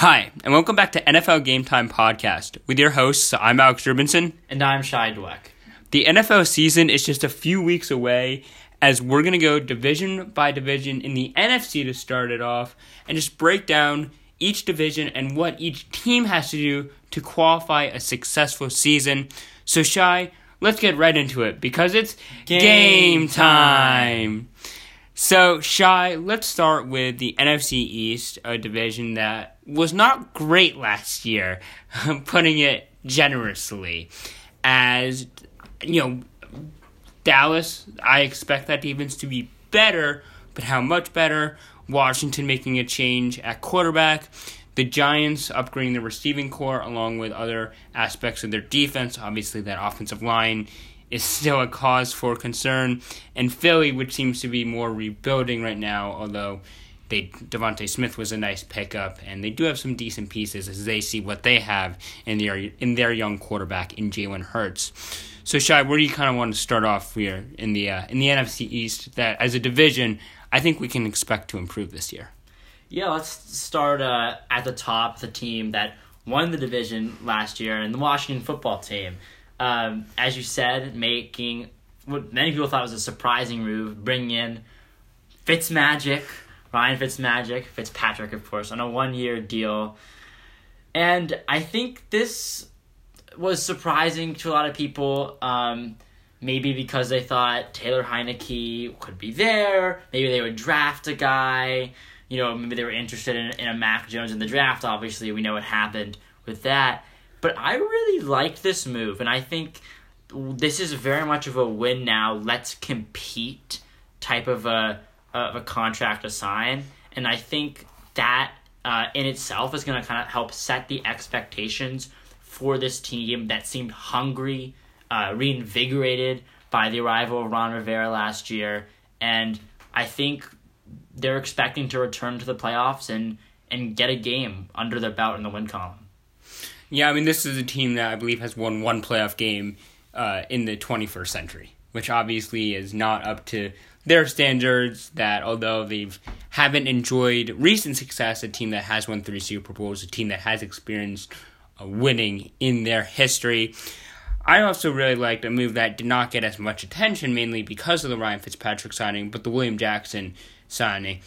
Hi, and welcome back to NFL Game Time Podcast with your hosts. I'm Alex Rubinson. And I'm Shai Dweck. The NFL season is just a few weeks away as we're going to go division by division in the NFC to start it off and just break down each division and what each team has to do to qualify a successful season. So, Shai, let's get right into it because it's game, game time. So, Shai, let's start with the NFC East, a division that was not great last year, putting it generously. As, you know, Dallas, I expect that defense to be better, but how much better? Washington making a change at quarterback. The Giants upgrading the receiving corps along with other aspects of their defense. Obviously, that offensive line is still a cause for concern. And Philly, which seems to be more rebuilding right now, although they DeVonta Smith was a nice pickup, and they do have some decent pieces as they see what they have in their in their young quarterback in Jalen Hurts. So, Shai, where do you kind of want to start off here in the uh, in the NFC East? That as a division, I think we can expect to improve this year. Yeah, let's start uh, at the top. The team that won the division last year, and the Washington Football Team um, as you said, making what many people thought was a surprising move, bringing in Fitzmagic, Ryan Fitzmagic, Fitzpatrick, of course, on a one year deal. And I think this was surprising to a lot of people. Um, maybe because they thought Taylor Heinicke could be there. Maybe they would draft a guy. You know, maybe they were interested in, in a Mac Jones in the draft. Obviously, we know what happened with that. But I really like this move, and I think this is very much of a win now. Let's compete type of a of a contract to sign, and I think that uh, in itself is going to kind of help set the expectations for this team that seemed hungry, uh, reinvigorated by the arrival of Ron Rivera last year, and I think they're expecting to return to the playoffs and and get a game under their belt in the win column. Yeah, I mean, this is a team that I believe has won one playoff game uh, in the 21st century, which obviously is not up to their standards. That although they've haven't enjoyed recent success, a team that has won three Super Bowls, a team that has experienced uh, winning in their history. I also really liked a move that did not get as much attention, mainly because of the Ryan Fitzpatrick signing, but the William Jackson signing.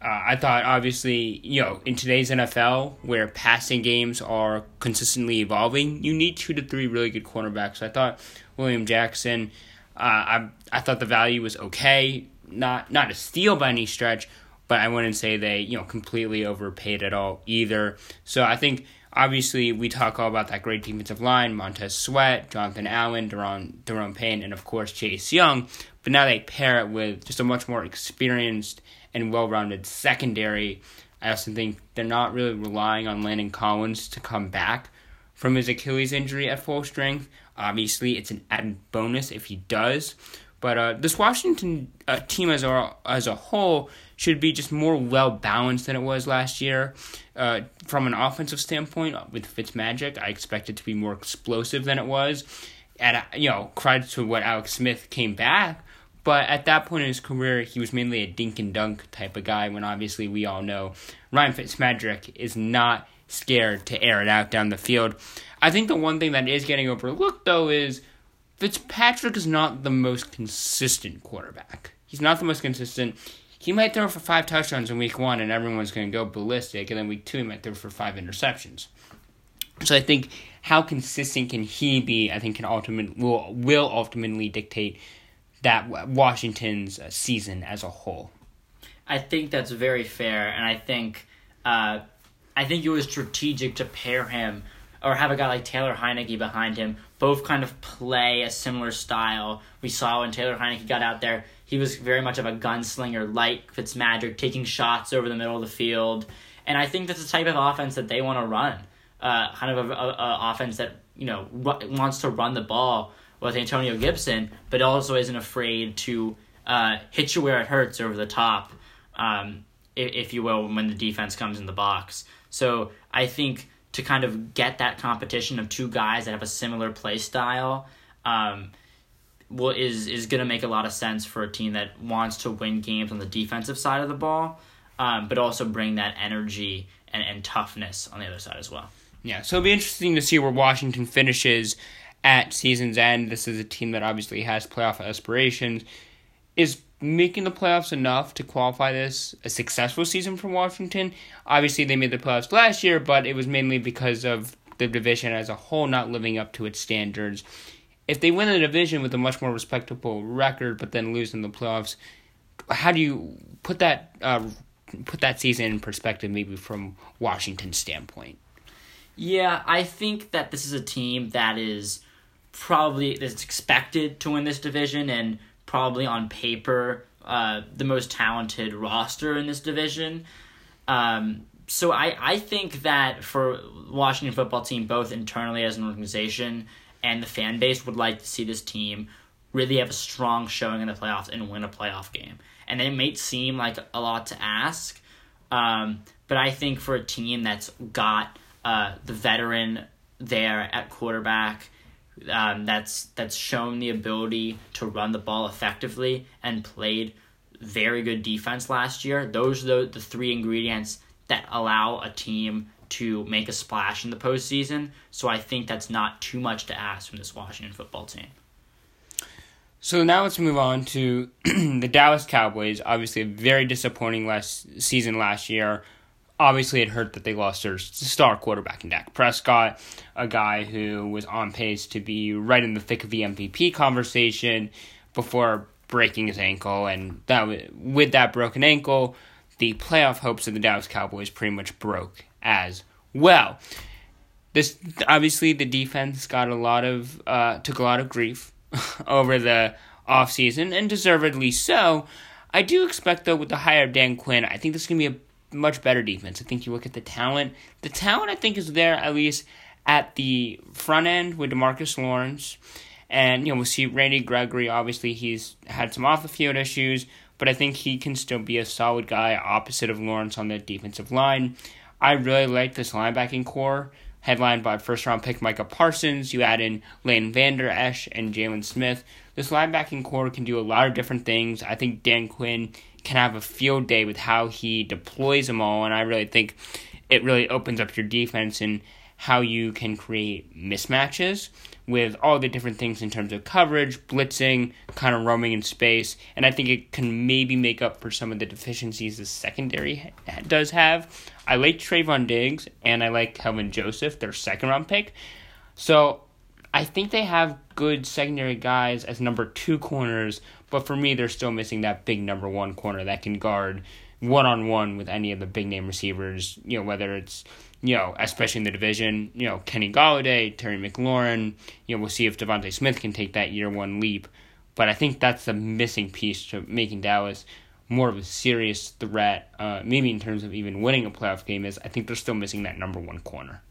Uh, I thought, obviously, you know, in today's NFL, where passing games are consistently evolving, you need two to three really good cornerbacks. I thought William Jackson, uh, I I thought the value was okay, not not a steal by any stretch, but I wouldn't say they you know completely overpaid at all either. So I think obviously we talk all about that great defensive line: Montez Sweat, Jonathan Allen, Deron Daron Payne, and of course Chase Young. But now they pair it with just a much more experienced and well rounded secondary. I also think they're not really relying on Landon Collins to come back from his Achilles injury at full strength. Obviously, it's an added bonus if he does. But uh, this Washington uh, team as a, as a whole should be just more well balanced than it was last year. Uh, from an offensive standpoint, with Fitzmagic, I expect it to be more explosive than it was. At you know, credit to what Alex Smith came back, but at that point in his career, he was mainly a dink and dunk type of guy. When obviously we all know Ryan Fitzmagic is not scared to air it out down the field. I think the one thing that is getting overlooked though is Fitzpatrick is not the most consistent quarterback. He's not the most consistent. He might throw for five touchdowns in week one and everyone's going to go ballistic, and then week two he might throw for five interceptions. So I think how consistent can he be? I think can ultimately will will ultimately dictate that Washington's uh, season as a whole. I think that's very fair, and I think uh, I think it was strategic to pair him or have a guy like Taylor Heinicke behind him. Both kind of play a similar style. We saw when Taylor Heinicke got out there, he was very much of a gunslinger, like Fitzmagic, taking shots over the middle of the field. And I think that's the type of offense that they want to run. Uh, kind of a, a, a offense that you know wants to run the ball with Antonio Gibson, but also isn't afraid to uh, hit you where it hurts over the top, um, if, if you will, when the defense comes in the box. So I think to kind of get that competition of two guys that have a similar play style, um, will is is going to make a lot of sense for a team that wants to win games on the defensive side of the ball, um, but also bring that energy and, and toughness on the other side as well. Yeah, so it'll be interesting to see where Washington finishes at season's end. This is a team that obviously has playoff aspirations. Is making the playoffs enough to qualify this a successful season for Washington? Obviously, they made the playoffs last year, but it was mainly because of the division as a whole not living up to its standards. If they win the division with a much more respectable record, but then lose in the playoffs, how do you put that uh, put that season in perspective, maybe from Washington's standpoint? Yeah, I think that this is a team that is probably is expected to win this division and probably on paper uh, the most talented roster in this division. Um, so I, I think that for Washington football team, both internally as an organization and the fan base would like to see this team really have a strong showing in the playoffs and win a playoff game. And it may seem like a lot to ask, um, but I think for a team that's got uh, the veteran there at quarterback um, that's that's shown the ability to run the ball effectively and played very good defense last year. Those are the, the three ingredients that allow a team to make a splash in the postseason. So I think that's not too much to ask from this Washington football team. So now let's move on to the Dallas Cowboys. Obviously, a very disappointing last season last year obviously it hurt that they lost their star quarterback in Dak Prescott, a guy who was on pace to be right in the thick of the MVP conversation before breaking his ankle, and that with that broken ankle, the playoff hopes of the Dallas Cowboys pretty much broke as well. This obviously the defense got a lot of uh, took a lot of grief over the offseason, and deservedly so. I do expect though with the hire of Dan Quinn, I think this is gonna be a much better defense. I think you look at the talent. The talent I think is there at least at the front end with Demarcus Lawrence. And you know, we'll see Randy Gregory, obviously he's had some off the field issues, but I think he can still be a solid guy opposite of Lawrence on the defensive line. I really like this linebacking corps, headlined by first round pick Micah Parsons. You add in Leighton Vander Esch and Jaylon Smith. This linebacking corps can do a lot of different things. I think Dan Quinn can have a field day with how he deploys them all, and I really think it really opens up your defense and how you can create mismatches with all the different things in terms of coverage, blitzing, kind of roaming in space, and I think it can maybe make up for some of the deficiencies the secondary does have. I like Trevon Diggs and I like Kelvin Joseph, their second round pick. So I think they have good secondary guys as number two corners, but for me, they're still missing that big number one corner that can guard one on one with any of the big name receivers. You know, whether it's you know, especially in the division, you know, Kenny Golladay, Terry McLaurin. You know, we'll see if DeVonta Smith can take that year one leap. But I think that's the missing piece to making Dallas more of a serious threat, uh, maybe in terms of even winning a playoff game. Is I think they're still missing that number one corner.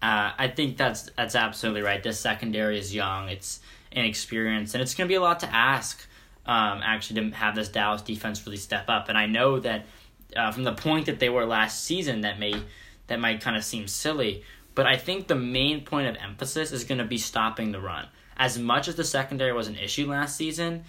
Uh, I think that's that's absolutely right. This secondary is young. It's inexperienced, and it's going to be a lot to ask. Um, actually, to have this Dallas defense really step up, and I know that uh, from the point that they were last season, that may that might kind of seem silly, but I think the main point of emphasis is going to be stopping the run. As much as the secondary was an issue last season,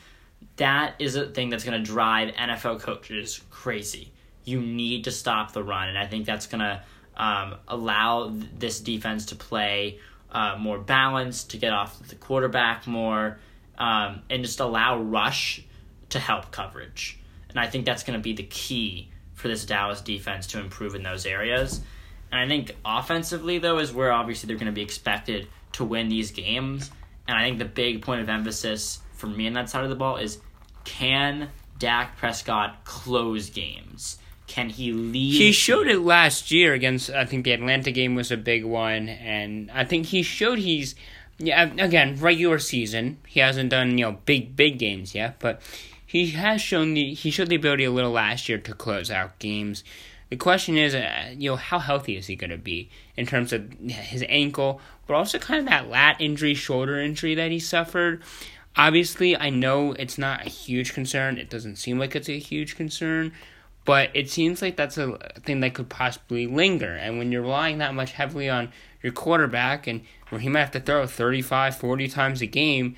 that is a thing that's going to drive NFL coaches crazy. You need to stop the run, and I think that's going to um, allow this defense to play uh, more balanced, to get off the quarterback more, um, and just allow rush to help coverage. And I think that's going to be the key for this Dallas defense to improve in those areas. And I think offensively, though, is where obviously they're going to be expected to win these games. And I think the big point of emphasis for me on that side of the ball is can Dak Prescott close games? Can he lead? He showed it last year against. I think the Atlanta game was a big one, and I think he showed he's. Yeah, again, regular season. He hasn't done you know big big games yet, but he has shown the he showed the ability a little last year to close out games. The question is, uh, you know, how healthy is he going to be in terms of his ankle, but also kind of that lat injury, shoulder injury that he suffered. Obviously, I know it's not a huge concern. It doesn't seem like it's a huge concern, but it seems like that's a thing that could possibly linger. And when you're relying that much heavily on your quarterback and where he might have to throw 35, 40 times a game,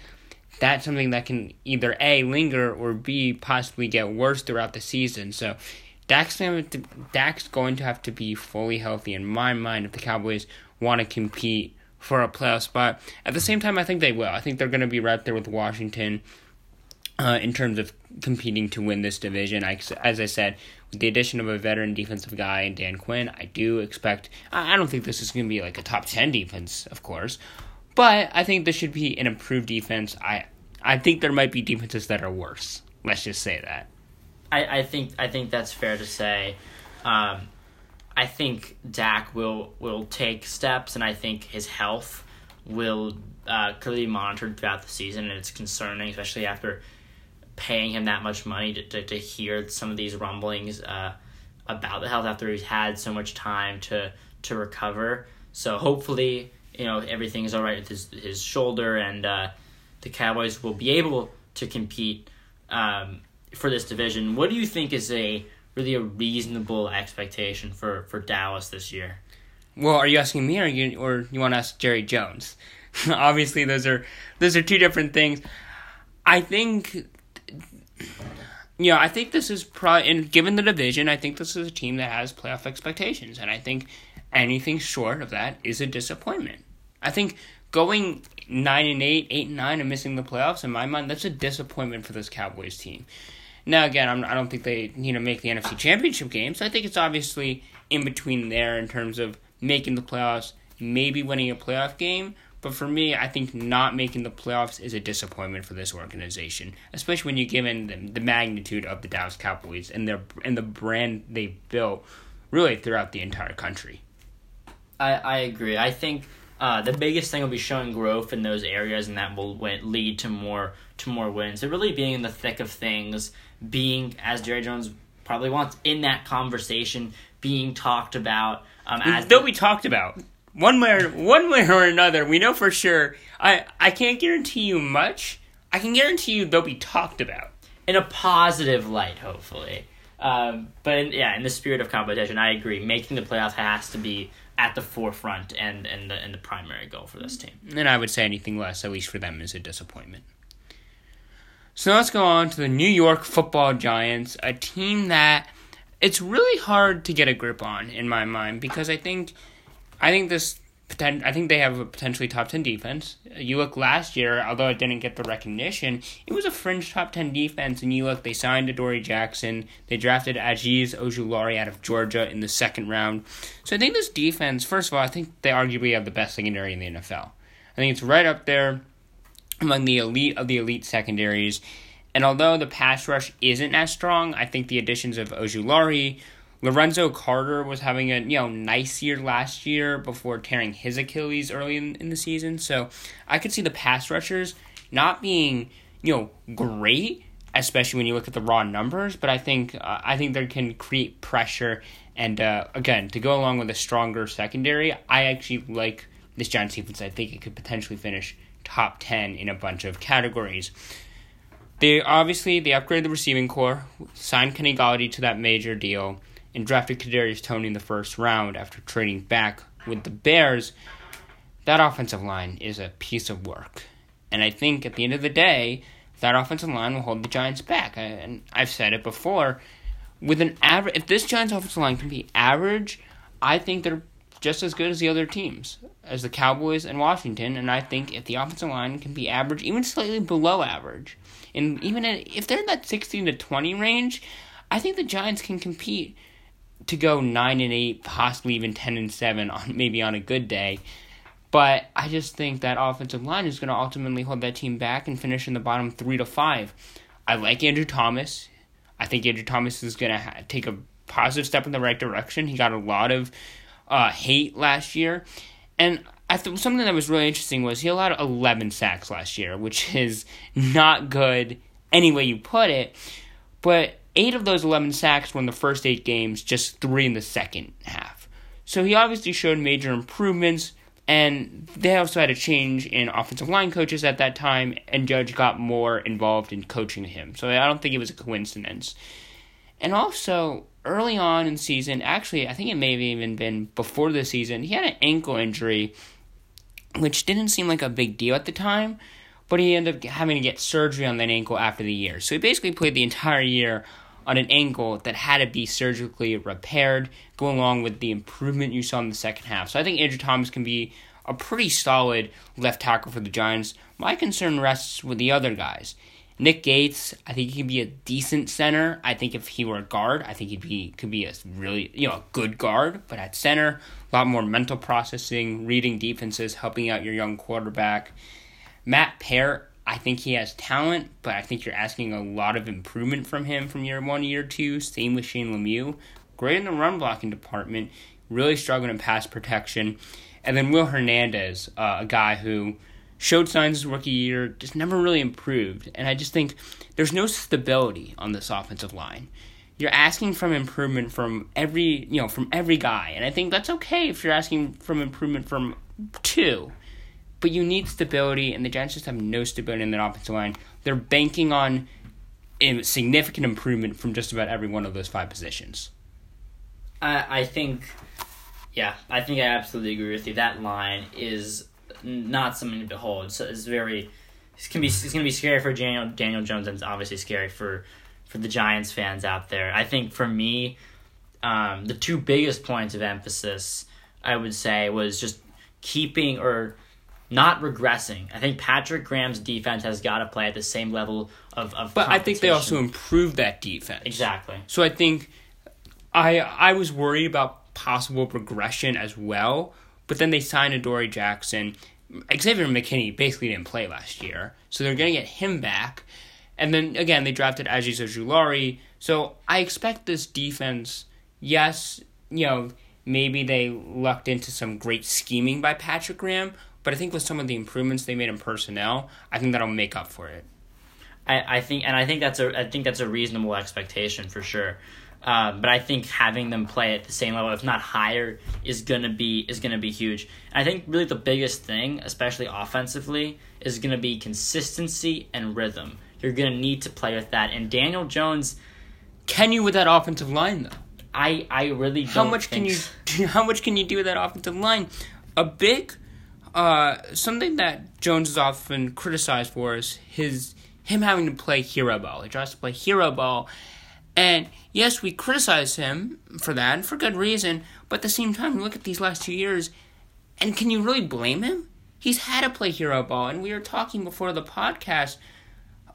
that's something that can either A, linger or B, possibly get worse throughout the season. So Dak's to, Dak's going to have to be fully healthy in my mind if the Cowboys want to compete for a playoff spot. At the same time, I think they will. I think they're going to be right there with Washington uh, in terms of competing to win this division. I, as I said, the addition of a veteran defensive guy and Dan Quinn, I do expect. I don't think this is going to be like a top ten defense, of course, but I think this should be an improved defense. I I think there might be defenses that are worse. Let's just say that. I, I think I think that's fair to say. Um, I think Dak will will take steps, and I think his health will uh, clearly be monitored throughout the season, and it's concerning, especially after paying him that much money to, to, to hear some of these rumblings uh, about the health after he's had so much time to to recover. So hopefully, you know everything is all right with his his shoulder, and uh, the Cowboys will be able to compete um, for this division. What do you think is a really a reasonable expectation for, for Dallas this year? Well, are you asking me, or you or you want to ask Jerry Jones? Obviously, those are those are two different things. I think, know, I think this is probably, and given the division, I think this is a team that has playoff expectations, and I think anything short of that is a disappointment. I think going nine and eight, eight and nine, and missing the playoffs, in my mind, that's a disappointment for this Cowboys team. Now, again, I'm, I do not think they you know make the NFC Championship game, so I think it's obviously in between there in terms of making the playoffs, maybe winning a playoff game. But for me, I think not making the playoffs is a disappointment for this organization, especially when you given the, the magnitude of the Dallas Cowboys and their and the brand they built really throughout the entire country. I, I agree. I think uh, the biggest thing will be showing growth in those areas, and that will lead to more to more wins. So really being in the thick of things, being as Jerry Jones probably wants in that conversation, being talked about. Um, as they'll be talked about one way or, one way or another. We know for sure. I I can't guarantee you much. I can guarantee you they'll be talked about in a positive light, hopefully. Um, but in, yeah, in the spirit of competition, I agree. Making the playoffs has to be at the forefront and and the and the primary goal for this team. And I would say anything less, at least for them, is a disappointment. So let's go on to the New York Football Giants, a team that it's really hard to get a grip on in my mind because I think I think this I think they have a potentially top 10 defense. You look last year, although it didn't get the recognition, it was a fringe top 10 defense. And you look, they signed Adoree Jackson. They drafted Azeez Ojulari out of Georgia in the second round. So I think this defense, first of all, I think they arguably have the best secondary in the NFL. I think it's right up there among the elite of the elite secondaries. And although the pass rush isn't as strong, I think the additions of Ojulari, Lorenzo Carter was having a you know nice year last year before tearing his Achilles early in, in the season. So I could see the pass rushers not being you know great, especially when you look at the raw numbers. But I think uh, I think they can create pressure, and uh, again to go along with a stronger secondary, I actually like this Giants defense. I think it could potentially finish top ten in a bunch of categories. They obviously they upgraded the receiving corps, signed Kenny Golladay to that major deal and drafted Kadarius Toney in the first round after trading back with the Bears, that offensive line is a piece of work. And I think at the end of the day, that offensive line will hold the Giants back. And I've said it before. With an average, if this Giants offensive line can be average, I think they're just as good as the other teams, as the Cowboys and Washington. And I think if the offensive line can be average, even slightly below average, and even if they're in that 16 to 20 range, I think the Giants can compete to go nine and eight, possibly even ten and seven on maybe on a good day. But I just think that offensive line is going to ultimately hold that team back and finish in the bottom three to five. I like Andrew Thomas. I think Andrew Thomas is going to ha- take a positive step in the right direction. He got a lot of uh, hate last year, and I th- something that was really interesting was he allowed 11 sacks last year, which is not good any way you put it. But Eight of those 11 sacks were in the first eight games, just three in the second half. So he obviously showed major improvements, and they also had a change in offensive line coaches at that time, and Judge got more involved in coaching him. So I don't think it was a coincidence. And also, early on in season, actually, I think it may have even been before the season, he had an ankle injury, which didn't seem like a big deal at the time, but he ended up having to get surgery on that ankle after the year. So he basically played the entire year on an ankle that had to be surgically repaired, going along with the improvement you saw in the second half. So I think Andrew Thomas can be a pretty solid left tackle for the Giants. My concern rests with the other guys. Nick Gates, I think he can be a decent center. I think if he were a guard, I think he'd be could be a really you know a good guard. But at center, a lot more mental processing, reading defenses, helping out your young quarterback. Matt Peart, I think he has talent, but I think you're asking a lot of improvement from him from year one, year two. Same with Shane Lemieux. Great in the run blocking department, really struggling in pass protection. And then Will Hernandez, uh, a guy who showed signs his rookie year, just never really improved. And I just think there's no stability on this offensive line. You're asking from improvement from every you know from every guy, and I think that's okay if you're asking from improvement from two. But you need stability, and the Giants just have no stability in their offensive line. They're banking on a significant improvement from just about every one of those five positions. I I think, yeah, I think I absolutely agree with you. That line is not something to behold. So it's very, it's gonna be it's gonna be scary for Daniel Daniel Jones, and it's obviously scary for for the Giants fans out there. I think for me, um, the two biggest points of emphasis I would say was just keeping or not regressing. I think Patrick Graham's defense has got to play at the same level of of. But I think they also improved that defense exactly. So I think I I was worried about possible regression as well. But then they signed Adoree Jackson. Xavier McKinney basically didn't play last year, so they're going to get him back. And then again, they drafted Azeez Ojulari. So I expect this defense. Yes, you know maybe they lucked into some great scheming by Patrick Graham, but I think with some of the improvements they made in personnel, I think that'll make up for it. I, I think and I think that's a I think that's a reasonable expectation for sure. Uh, but I think having them play at the same level, if not higher, is gonna be is gonna be huge. And I think really the biggest thing, especially offensively, is gonna be consistency and rhythm. You're gonna need to play with that. And Daniel Jones, can you with that offensive line though? I I really how much can you how much can you do with that offensive line? A big uh, something that Jones is often criticized for is his him having to play hero ball. He tries to play hero ball and yes, we criticize him for that, and for good reason, but at the same time, look at these last two years, and can you really blame him? He's had to play hero ball, and we were talking before the podcast.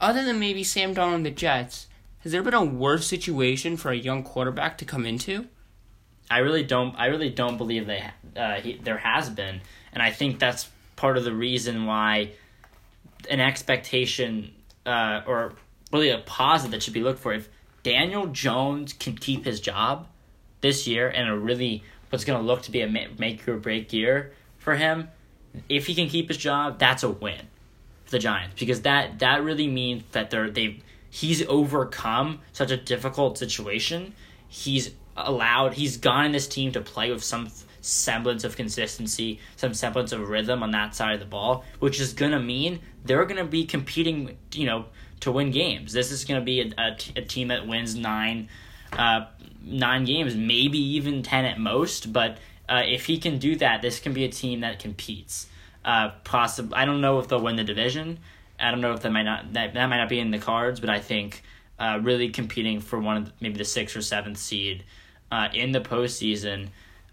Other than maybe Sam Darnold and the Jets, has there been a worse situation for a young quarterback to come into? I really don't. I really don't believe they uh, he, there has been, and I think that's part of the reason why an expectation uh, or really a positive that should be looked for if Daniel Jones can keep his job this year and a really what's going to look to be a make or break year for him, if he can keep his job, that's a win for the Giants because that that really means that they're they he's overcome such a difficult situation. He's allowed he's gotten this team to play with some semblance of consistency, some semblance of rhythm on that side of the ball, which is going to mean they're going to be competing, you know, to win games. This is going to be a, a, team that wins nine, uh, nine games, maybe even ten at most. But uh, if he can do that, this can be a team that competes. Uh, possibly, I don't know if they'll win the division. I don't know if that might not that, that might not be in the cards, but I think uh, really competing for one of the, maybe the sixth or seventh seed uh, in the postseason,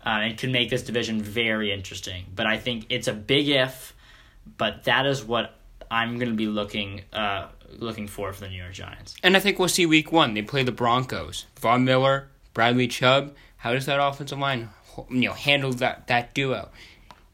uh, it could make this division very interesting. But I think it's a big if, but that is what I'm going to be looking uh, looking for for the New York Giants. And I think we'll see Week One. They play the Broncos. Von Miller, Bradley Chubb. How does that offensive line, you know, handle that that duo?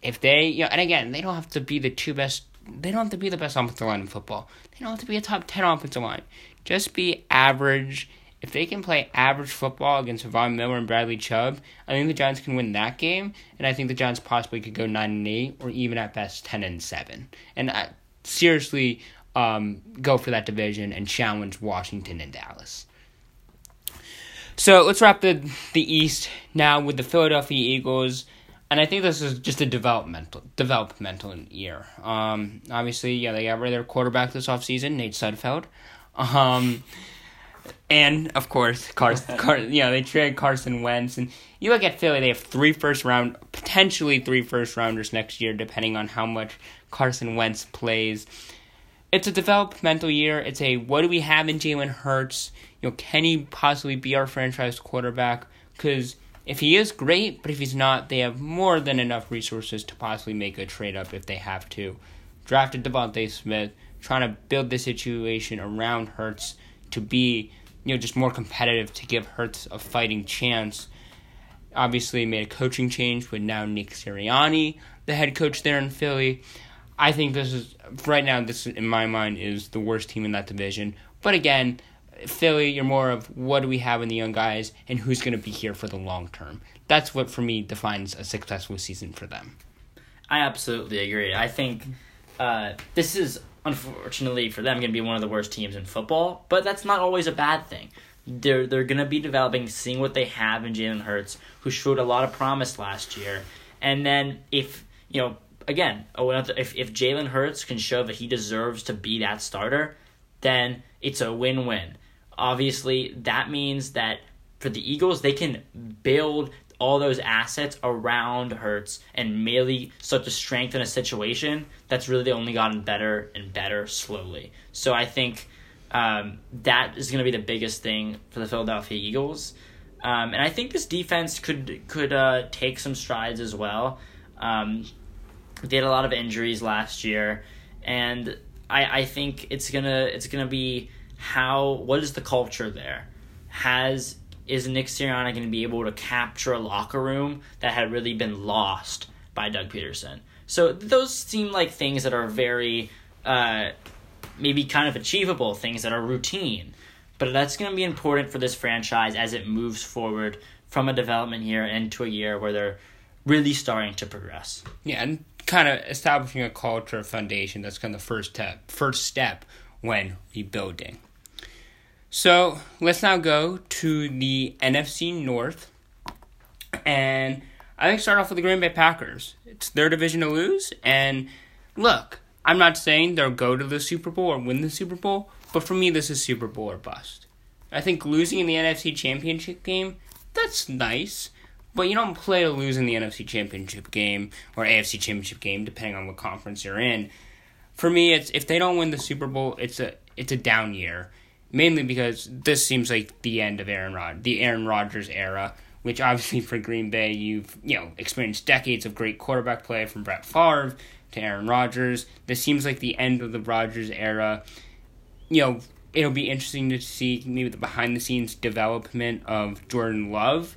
If they, you know, and again, they don't have to be the two best. They don't have to be the best offensive line in football. They don't have to be a top ten offensive line. Just be average. If they can play average football against Von Miller and Bradley Chubb, I think the Giants can win that game, and I think the Giants possibly could go nine and eight, or even at best ten and seven. And I, seriously, um, go for that division and challenge Washington and Dallas. So let's wrap the the East now with the Philadelphia Eagles, and I think this is just a developmental developmental year. Um, obviously, yeah, they got rid of their quarterback this offseason, Nate Sudfeld. Um, and of course, Carson, Car- you know, they traded Carson Wentz, and you look at Philly, they have three first round, potentially three first rounders next year, depending on how much Carson Wentz plays it's a developmental year. It's a what do we have in Jalen Hurts? You know, can he possibly be our franchise quarterback? Because if he is great, but if he's not, they have more than enough resources to possibly make a trade up if they have to. Drafted DeVonta Smith, trying to build the situation around Hurts to be, you know, just more competitive to give Hurts a fighting chance. Obviously, made a coaching change with now Nick Sirianni, the head coach there in Philly. I think this is right now. This in my mind is the worst team in that division. But again, Philly, you're more of what do we have in the young guys and who's going to be here for the long term. That's what for me defines a successful season for them. I absolutely agree. I think uh, this is unfortunately for them going to be one of the worst teams in football, but that's not always a bad thing. They're they're going to be developing, seeing what they have in Jalen Hurts, who showed a lot of promise last year, and then if you know again, oh, if if Jalen Hurts can show that he deserves to be that starter, then it's a win win. Obviously, that means that for the Eagles, they can build all those assets around Hurts and merely start to strengthen a situation that's really only gotten better and better slowly. So I think um, that is going to be the biggest thing for the Philadelphia Eagles. Um, and I think this defense could could uh, take some strides as well. Um, they had a lot of injuries last year, and I I think it's gonna it's gonna be how what is the culture there? Has is Nick Sirianni going to be able to capture a locker room that had really been lost by Doug Pederson? So those seem like things that are very uh, maybe kind of achievable, things that are routine. But that's going to be important for this franchise as it moves forward from a development year into a year where they're really starting to progress. Yeah, and kind of establishing a culture foundation that's kind of the first step first step when rebuilding. So let's now go to the NFC North. And I think start off with the Green Bay Packers. It's their division to lose. And look, I'm not saying they'll go to the Super Bowl or win the Super Bowl, but for me, this is Super Bowl or bust. I think losing in the NFC Championship game, that's nice. But you don't play to lose in the NFC Championship game or AFC Championship game, depending on what conference you're in. For me, it's if they don't win the Super Bowl, it's a it's a down year. Mainly because this seems like the end of Aaron Rod, the Aaron Rodgers era, which obviously for Green Bay you've you know experienced decades of great quarterback play from Brett Favre to Aaron Rodgers. This seems like the end of the Rodgers era. You know, it'll be interesting to see maybe the behind the scenes development of Jordan Love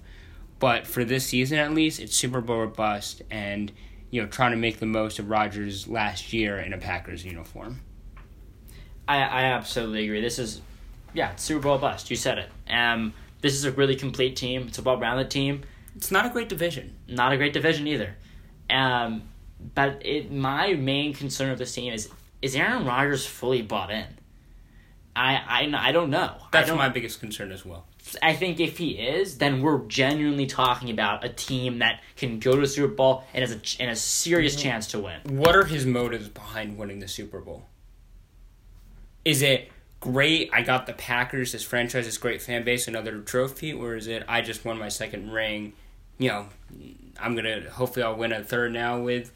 but for this season, at least, it's Super Bowl or bust, and you know, trying to make the most of Rodgers' last year in a Packers uniform. I I absolutely agree. This is, yeah, Super Bowl bust. You said it. Um, this is a really complete team. It's a well-rounded team. It's not a great division. Not a great division either. Um, but it my main concern of this team is is Aaron Rodgers fully bought in? I I, I don't know. That's don't, my biggest concern as well. I think if he is, then we're genuinely talking about a team that can go to the Super Bowl and has a, and a serious mm-hmm. chance to win. What are his motives behind winning the Super Bowl? Is it great? I got the Packers, this franchise, this great fan base, another trophy, or is it I just won my second ring? You know, I'm gonna hopefully I'll win a third now with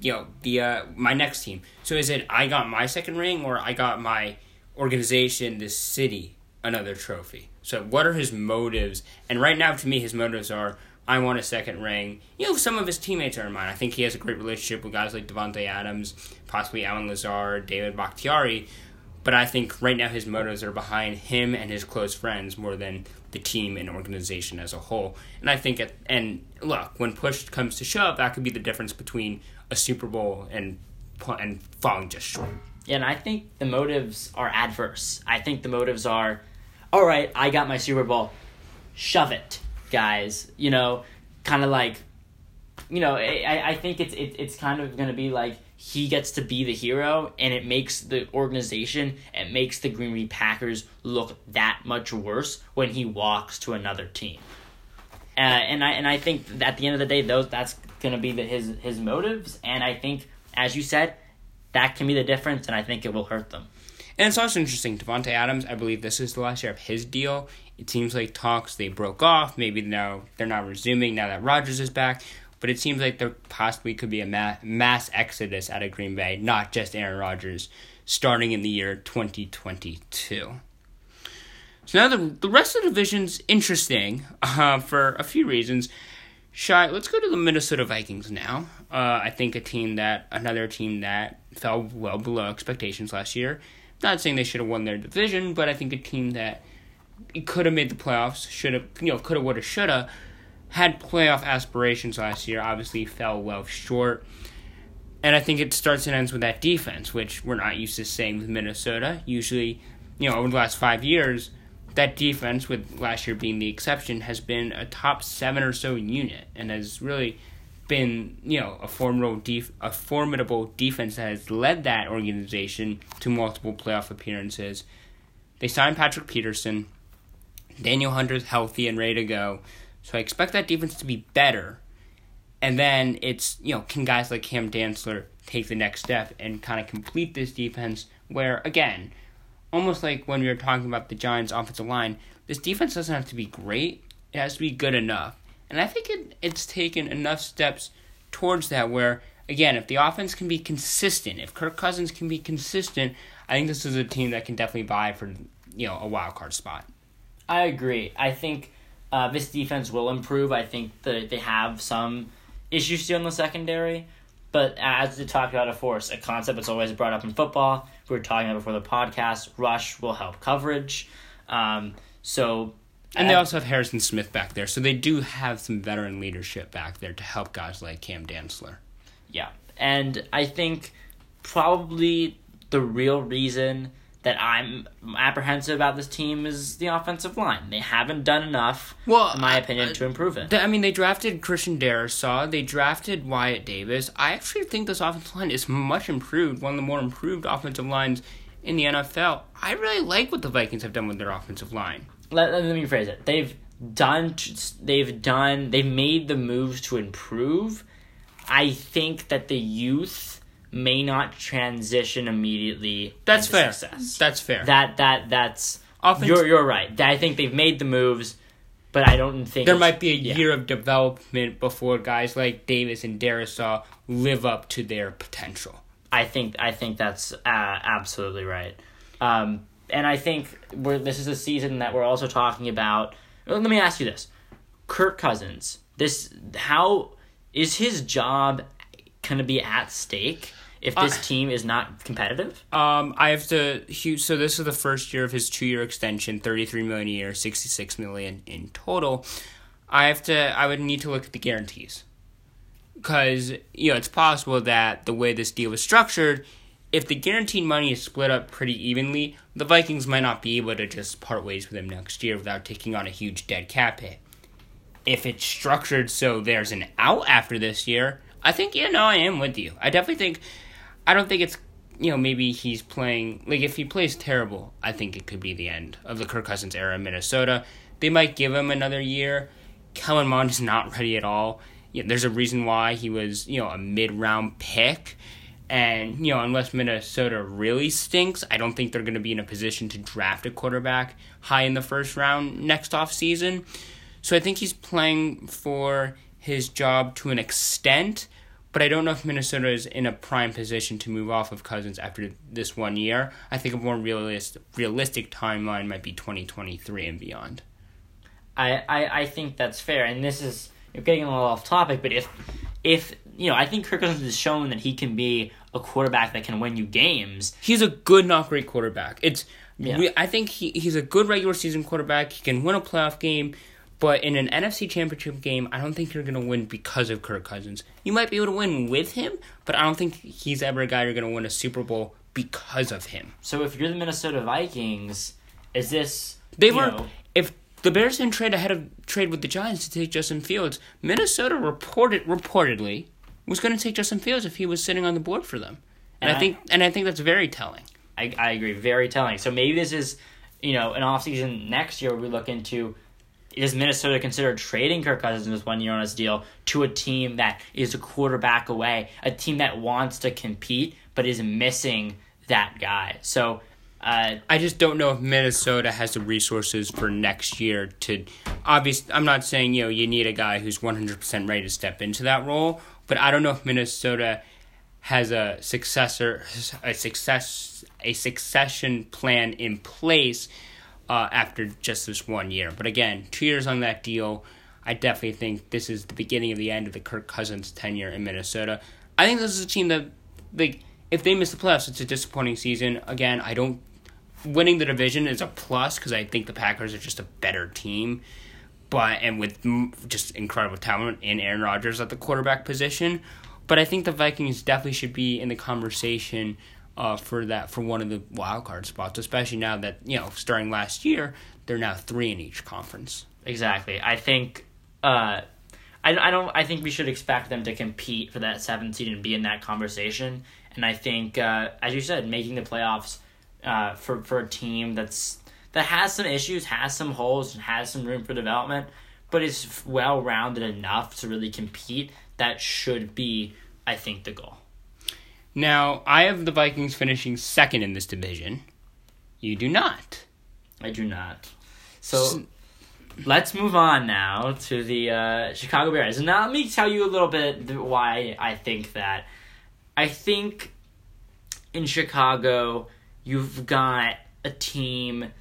you know the uh, my next team. So is it I got my second ring or I got my organization, this city, another trophy? So what are his motives? And right now, to me, his motives are I want a second ring. You know, some of his teammates are in mind. I think he has a great relationship with guys like Davante Adams, possibly Allen Lazard, David Bakhtiari. But I think right now his motives are behind him and his close friends more than the team and organization as a whole. And I think, it, and look, when push comes to shove, that could be the difference between a Super Bowl and and falling just short. Yeah, and I think the motives are adverse. I think the motives are all right, I got my Super Bowl. Shove it, guys. You know, kind of like, you know, I, I think it's it, it's kind of going to be like he gets to be the hero, and it makes the organization, it makes the Green Bay Packers look that much worse when he walks to another team. Uh, and I and I think at the end of the day, those that's going to be the, his his motives, and I think, as you said, that can be the difference, and I think it will hurt them. And it's also interesting, Davante Adams, I believe this is the last year of his deal. It seems like talks they broke off. Maybe now they're not resuming now that Rodgers is back. But it seems like there possibly could be a mass exodus out of Green Bay, not just Aaron Rodgers. starting in the year 2022. So now the, the rest of the division's interesting uh, for a few reasons. Shai, let's go to the Minnesota Vikings now. Uh, I think a team that, another team that fell well below expectations last year. Not saying they should have won their division, but I think a team that could have made the playoffs, should have, you know, could have, would have, should have, had playoff aspirations last year, obviously fell well short. And I think it starts and ends with that defense, which we're not used to seeing with Minnesota. Usually, you know, over the last five years, that defense, with last year being the exception, has been a top seven or so unit and has really been, you know, a formidable def- a formidable defense that has led that organization to multiple playoff appearances. They signed Patrick Peterson. Danielle Hunter's healthy and ready to go. So I expect that defense to be better. And then it's, you know, can guys like Cam Dantzler take the next step and kind of complete this defense where, again, almost like when we were talking about the Giants' offensive line, this defense doesn't have to be great. It has to be good enough. And I think it, it's taken enough steps towards that where, again, if the offense can be consistent, if Kirk Cousins can be consistent, I think this is a team that can definitely buy for, you know, a wild card spot. I agree. I think uh, this defense will improve. I think that they have some issues still in the secondary. But as we talked about, of course, a concept that's always brought up in football, we were talking about before the podcast, rush will help coverage. Um, so, and they also have Harrison Smith back there, so they do have some veteran leadership back there to help guys like Cam Dantzler. Yeah, and I think probably the real reason that I'm apprehensive about this team is the offensive line. They haven't done enough, well, in my opinion, to improve it. I mean, they drafted Christian Darrisaw. They drafted Wyatt Davis. I actually think this offensive line is much improved, one of the more improved offensive lines in the NFL. I really like what the Vikings have done with their offensive line. Let, let me rephrase it. They've done. They've done. They've made the moves to improve. I think that the youth may not transition immediately. That's fair. Success. That's fair. That that that's you're you're right. I think they've made the moves, but I don't think there might be a yeah. year of development before guys like Davis and Darrisaw live up to their potential. I think I think that's uh, absolutely right. Um, and I think we're this is a season that we're also talking about. Let me ask you this: Kirk Cousins. This how is his job going to be at stake? if this uh, team is not competitive? Um, I have to. He, so this is the first year of his two-year extension, thirty-three million a year, sixty-six million in total. I have to. I would need to look at the guarantees, because you know it's possible that the way this deal was structured, if the guaranteed money is split up pretty evenly, the Vikings might not be able to just part ways with him next year without taking on a huge dead cap hit. If it's structured so there's an out after this year, I think yeah, no, I am with you. I definitely think I don't think it's you know maybe he's playing like if he plays terrible, I think it could be the end of the Kirk Cousins era in Minnesota. They might give him another year. Kellen Mond is not ready at all. Know, there's a reason why he was you know a mid round pick. And, you know, unless Minnesota really stinks, I don't think they're going to be in a position to draft a quarterback high in the first round next off season. So I think he's playing for his job to an extent, but I don't know if Minnesota is in a prime position to move off of Cousins after this one year. I think a more realist, realistic timeline might be 2023 and beyond. I, I, I think that's fair, and this is you're getting a little off topic, but if if you know, I think Kirk Cousins has shown that he can be a quarterback that can win you games. He's a good, not great quarterback. It's yeah. I think he, he's a good regular season quarterback. He can win a playoff game. But in an NFC championship game, I don't think you're going to win because of Kirk Cousins. You might be able to win with him, but I don't think he's ever a guy you're going to win a Super Bowl because of him. So if you're the Minnesota Vikings, is this they were know, if the Bears didn't trade ahead of trade with the Giants to take Justin Fields, Minnesota reported reportedly was going to take Justin Fields if he was sitting on the board for them. And, and I, I think and I think that's very telling. I, I agree, very telling. So maybe this is, you know, an offseason next year we look into is Minnesota consider trading Kirk Cousins with one year on his deal to a team that is a quarterback away, a team that wants to compete but is missing that guy? So uh, I just don't know if Minnesota has the resources for next year to. Obviously, I'm not saying you know you need a guy who's 100% ready to step into that role, but I don't know if Minnesota has a successor, a success, a succession plan in place uh, after just this one year. But again, two years on that deal. I definitely think this is the beginning of the end of the Kirk Cousins tenure in Minnesota. I think this is a team that, like, if they miss the playoffs, it's a disappointing season. Again, I don't. Winning the division is a plus because I think the Packers are just a better team, but and with just incredible talent in Aaron Rodgers at the quarterback position. But I think the Vikings definitely should be in the conversation uh, for that for one of the wild card spots, especially now that you know starting last year they're now three in each conference. Exactly. I think. Uh, I, I don't. I think we should expect them to compete for that seventh seed and be in that conversation. And I think, uh, as you said, making the playoffs uh, for for a team that's that has some issues, has some holes, and has some room for development, but is well rounded enough to really compete. That should be, I think, the goal. Now, I have the Vikings finishing second in this division. You do not. I do not. So let's move on now to the uh, Chicago Bears. And now let me tell you a little bit why I think that. I think in Chicago, you've got a team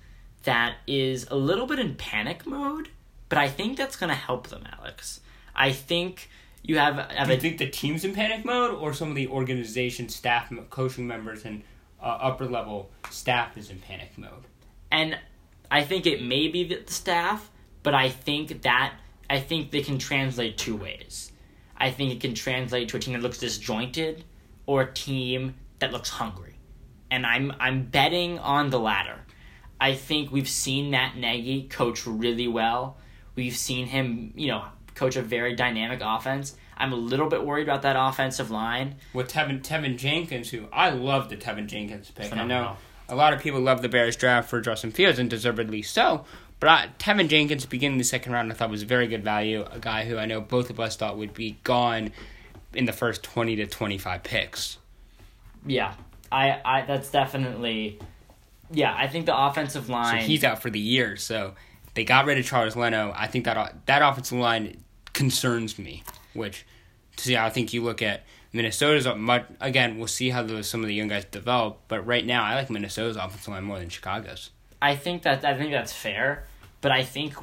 that is a little bit in panic mode, but I think that's going to help them, Alex. I think you have. have Do you a, think the team's in panic mode, or some of the organization staff, coaching members, and uh, upper level staff is in panic mode? And I think it may be the staff, but I think that I think they can translate two ways. I think it can translate to a team that looks disjointed or a team that looks hungry. And I'm I'm betting on the latter. I think we've seen Matt Nagy coach really well. We've seen him, you know, coach a very dynamic offense. I'm a little bit worried about that offensive line. With Teven Teven Jenkins, who I love the Teven Jenkins pick. I know a lot of people love the Bears draft for Justin Fields, and deservedly so. But I, Teven Jenkins, beginning the second round, I thought was very good value. A guy who I know both of us thought would be gone in the first 20 to 25 picks. Yeah. I, I that's definitely yeah, I think the offensive line So he's out for the year. So they got rid of Charles Leno. I think that that offensive line concerns me, which to see I think you look at Minnesota's much again, we'll see how those, some of the young guys develop, but right now I like Minnesota's offensive line more than Chicago's. I think that I think that's fair, but I think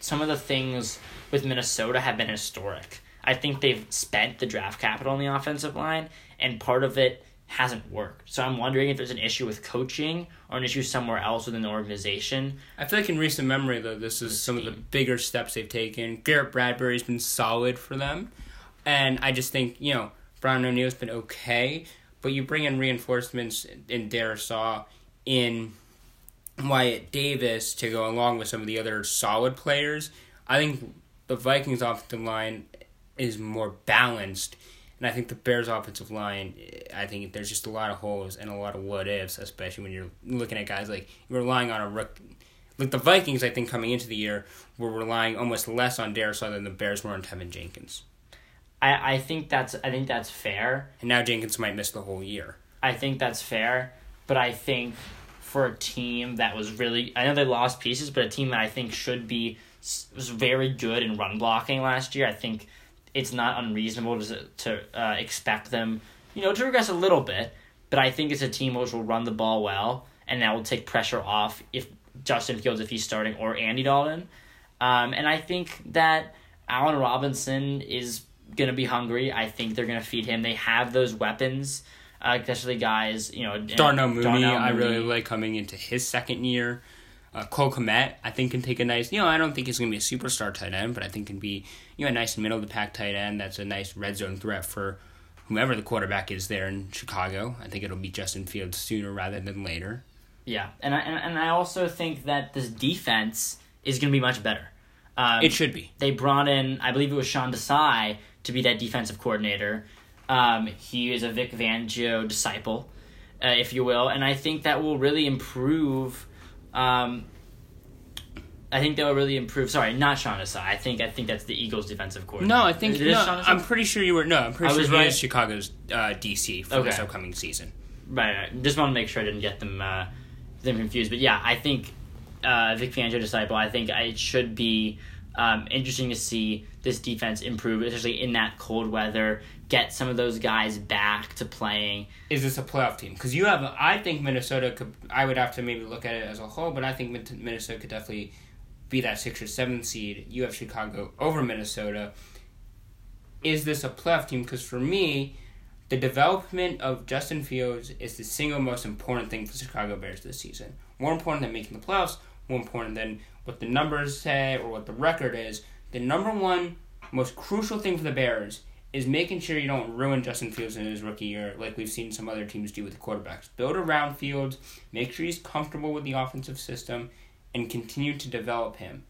some of the things with Minnesota have been historic. I think they've spent the draft capital on the offensive line, and part of it hasn't worked. So I'm wondering if there's an issue with coaching or an issue somewhere else within the organization. I feel like in recent memory, though, this is some of the bigger steps they've taken. Garrett Bradbury's been solid for them, and I just think you know Brian O'Neill's been okay, but you bring in reinforcements in Darrisaw, in Wyatt Davis to go along with some of the other solid players. I think the Vikings offensive line is more balanced. And I think the Bears' offensive line, I think there's just a lot of holes and a lot of what ifs, especially when you're looking at guys like you're relying on a rook. Like the Vikings, I think coming into the year were relying almost less on Darrisaw than the Bears were on Teven Jenkins. I, I think that's I think that's fair. And now Jenkins might miss the whole year. I think that's fair, but I think for a team that was really I know they lost pieces, but a team that I think should be was very good in run blocking last year. I think it's not unreasonable to to uh, expect them, you know, to regress a little bit. But I think it's a team which will run the ball well, and that will take pressure off if Justin Fields if he's starting or Andy Dalton. Um, and I think that Allen Robinson is gonna be hungry. I think they're gonna feed him. They have those weapons, uh, especially guys, you know. Darnell Mooney, Darnell Mooney, I really like coming into his second year. Uh, Cole Kmet, I think, can take a nice. You know, I don't think he's going to be a superstar tight end, but I think can be you know a nice middle of the pack tight end. That's a nice red zone threat for whomever the quarterback is there in Chicago. I think it'll be Justin Fields sooner rather than later. Yeah, and I and I also think that this defense is going to be much better. Um, it should be. They brought in, I believe it was Sean Desai to be that defensive coordinator. Um, he is a Vic Fangio disciple, uh, if you will, and I think that will really improve um, I think they'll really improve. Sorry, not Sean Desai. I think I think that's the Eagles' defensive coordinator. No, I think no, I'm pretty sure you were. No, I'm pretty I sure he right. is Chicago's uh, DC for okay. this upcoming season. Right, right. Just want to make sure I didn't get them uh, them confused. But yeah, I think uh, Vic Fangio disciple. I think it should be Um, interesting to see this defense improve, especially in that cold weather. Get some of those guys back to playing. Is this a playoff team? Because you have, I think Minnesota could. I would have to maybe look at it as a whole, but I think Minnesota could definitely be that six or seven seed. You have Chicago over Minnesota. Is this a playoff team? Because for me, the development of Justin Fields is the single most important thing for Chicago Bears this season. More important than making the playoffs, more important than what the numbers say or what the record is. The number one most crucial thing for the Bears is making sure you don't ruin Justin Fields in his rookie year like we've seen some other teams do with quarterbacks. Build around Fields, make sure he's comfortable with the offensive system, and continue to develop him.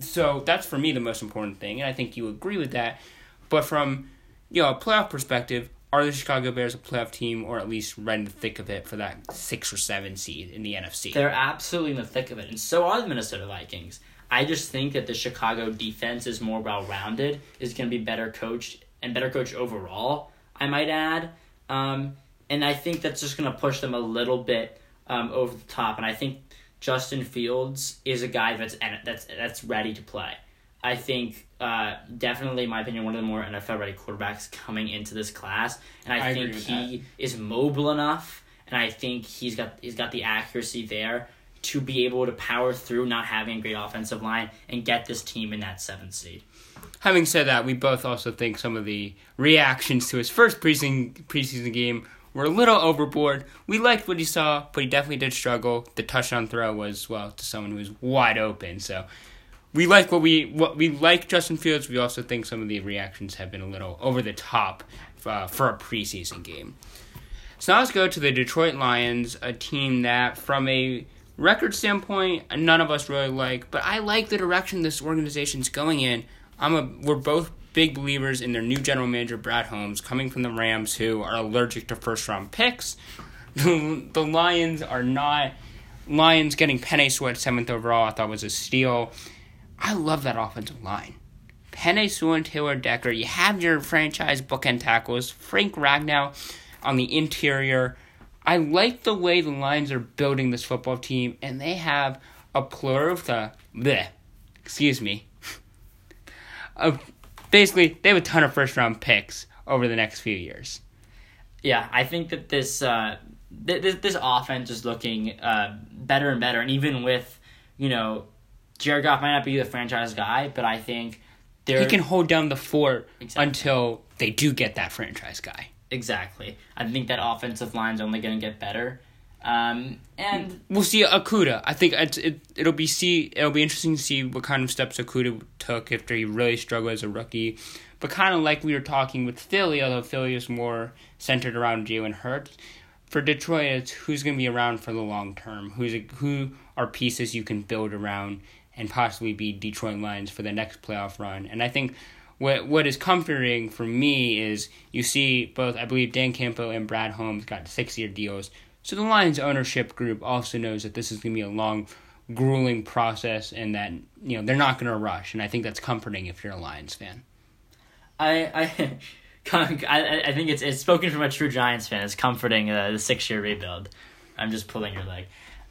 So that's for me the most important thing, and I think you agree with that. But from you know a playoff perspective, are the Chicago Bears a playoff team, or at least right in the thick of it for that six or seven seed in the NFC? They're absolutely in the thick of it, and so are the Minnesota Vikings. I just think that the Chicago defense is more well rounded, is going to be better coached and better coached overall. I might add, um, and I think that's just going to push them a little bit um, over the top. And I think Justin Fields is a guy that's that's that's ready to play. I think uh, definitely, in my opinion, one of the more NFL ready quarterbacks coming into this class, and I, I think he that. is mobile enough, and I think he's got he's got the accuracy there to be able to power through not having a great offensive line and get this team in that seventh seed. Having said that, we both also think some of the reactions to his first preseason preseason game were a little overboard. We liked what he saw, but he definitely did struggle. The touchdown throw was well to someone who was wide open, so we like what we what we like Justin Fields. We also think some of the reactions have been a little over the top uh, for a preseason game. So now let's go to the Detroit Lions, a team that, from a record standpoint, none of us really like, but I like the direction this organization's going in. I'm a we're both big believers in their new general manager Brad Holmes, coming from the Rams, who are allergic to first round picks. the Lions are not. Lions getting Penei Sewell seventh overall, I thought was a steal. I love that offensive line. Penei Sewell and Taylor Decker. You have your franchise bookend tackles. Frank Ragnow on the interior. I like the way the Lions are building this football team, and they have a plethora. Bleh, excuse me. of basically, they have a ton of first round picks over the next few years. Yeah, I think that this uh, th- this this offense is looking uh, better and better, and even with you know Jared Goff might not be the franchise guy, but I think he can hold down the fort exactly. until they do get that franchise guy. Exactly. I think that offensive line's only going to get better. Um, and we'll see Okudah. I think it, it it'll be see it'll be interesting to see what kind of steps Okudah took after he really struggled as a rookie. But kind of like we were talking with Philly, although Philly is more centered around Jalen Hurts. For Detroit, it's who's going to be around for the long term. Who's a, who are pieces you can build around and possibly be Detroit Lions for the next playoff run. And I think what what is comforting for me is you see both I believe Dan Campbell and Brad Holmes got six year deals. So the Lions ownership group also knows that this is to be a long, grueling process, and that you know they're not to rush. And I think that's comforting if you're a Lions fan. I I. I, I think it's it's spoken from a true Giants fan. It's comforting uh, the six year rebuild. I'm just pulling your leg.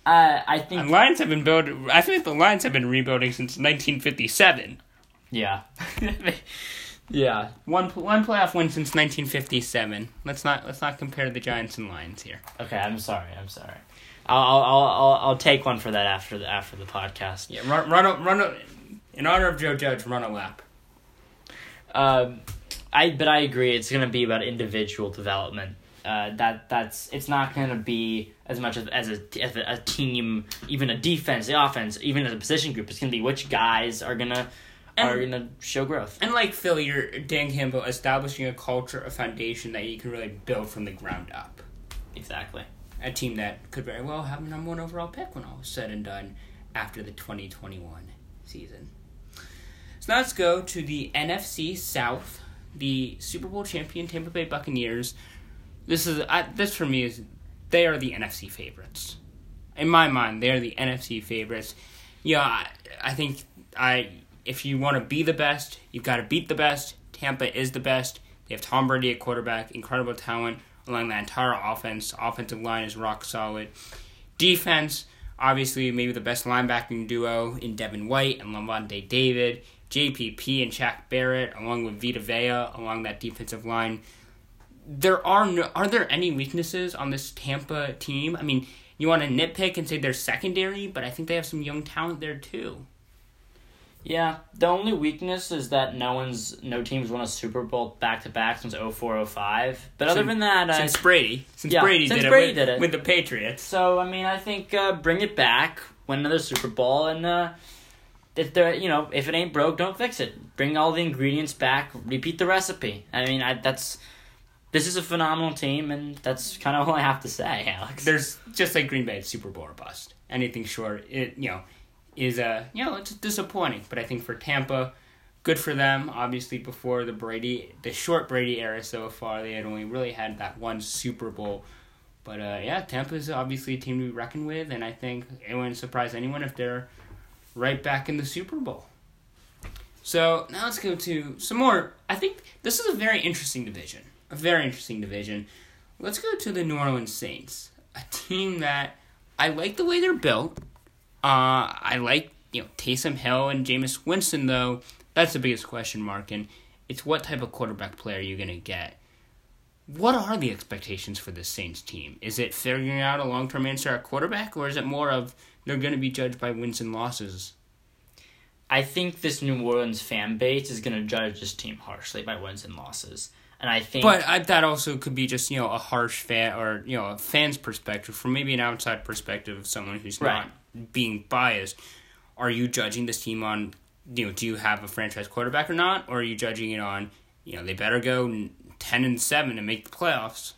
Uh, I think and Lions have been built. I think the Lions have been rebuilding since 1957. Yeah, yeah. One one playoff win since 1957. Let's not let's not compare the Giants and Lions here. Okay, I'm sorry. I'm sorry. I'll I'll I'll I'll take one for that after the after the podcast. Yeah, run run a, run a, in honor of Joe Judge. Run a lap. Um, I but I agree. It's gonna be about individual development uh, that that's it's not going to be as much as, as, a, as a team, even a defense, the offense, even as a position group. It's going to be which guys are going to are going to show growth. And like Philly, you're Dan Campbell establishing a culture, a foundation that you can really build from the ground up. Exactly. A team that could very well have a number one overall pick when all is said and done after the 2021 season. So now let's go to the NFC South. The Super Bowl champion Tampa Bay Buccaneers this is I, this for me is they are the NFC favorites. In my mind, they are the NFC favorites. Yeah, I, I think I if you want to be the best, you've got to beat the best. Tampa is the best. They have Tom Brady at quarterback, incredible talent along the entire offense. Offensive line is rock solid. Defense, Obviously, maybe the best linebacking duo in Devin White and Lavonte David, JPP and Shaq Barrett, along with Vita Vea along that defensive line. There are no, are there any weaknesses on this Tampa team? I mean, you want to nitpick and say they're secondary, but I think they have some young talent there too. Yeah, the only weakness is that no one's no teams won a Super Bowl back to back since 0405. But other Since- than that, uh, Since Brady, since yeah, Brady since did Brady it with, did it. with the Patriots. So I mean, I think uh, bring it back, win another Super Bowl, and uh, if there, you know, if it ain't broke, don't fix it. Bring all the ingredients back, repeat the recipe. I mean, I, that's this is a phenomenal team, and that's kind of all I have to say, Alex. There's just like Green Bay, it's Super Bowl or bust. Anything short, it you know, is a you know it's disappointing. But I think for Tampa, good for them. Obviously, before the Brady, the short Brady era so far, they had only really had that one Super Bowl. But uh, yeah, is obviously a team to be reckoned with, and I think it wouldn't surprise anyone if they're right back in the Super Bowl. So now let's go to some more. I think this is a very interesting division. A very interesting division. Let's go to the New Orleans Saints, a team that I like the way they're built. Uh, I like you know Taysom Hill and Jameis Winston though. That's the biggest question mark, and it's what type of quarterback player you're gonna get. What are the expectations for the Saints team? Is it figuring out a long term answer at quarterback, or is it more of they're gonna be judged by wins and losses? I think this New Orleans fan base is to judge this team harshly by wins and losses, and I think. But I, that also could be just you know a harsh fan or you know a fan's perspective from maybe an outside perspective of someone who's Right. not being biased. Are you judging this team on you know do you have a franchise quarterback or not, or are you judging it on you know they better go ten and seven and make the playoffs?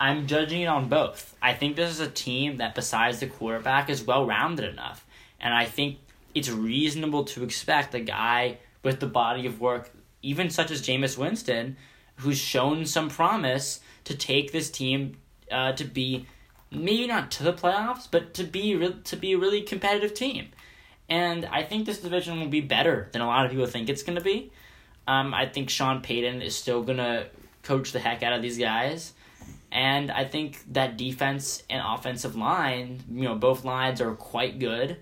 I'm judging it on both. I think this is a team that, besides the quarterback, is well rounded enough. And I think it's reasonable to expect a guy with the body of work, even such as Jameis Winston, who's shown some promise to take this team uh, to be maybe not to the playoffs, but to be re- to be a really competitive team. And I think this division will be better than a lot of people think it's going to be. Um, I think Sean Payton is still going to coach the heck out of these guys. And I think that defense and offensive line, you know, both lines are quite good.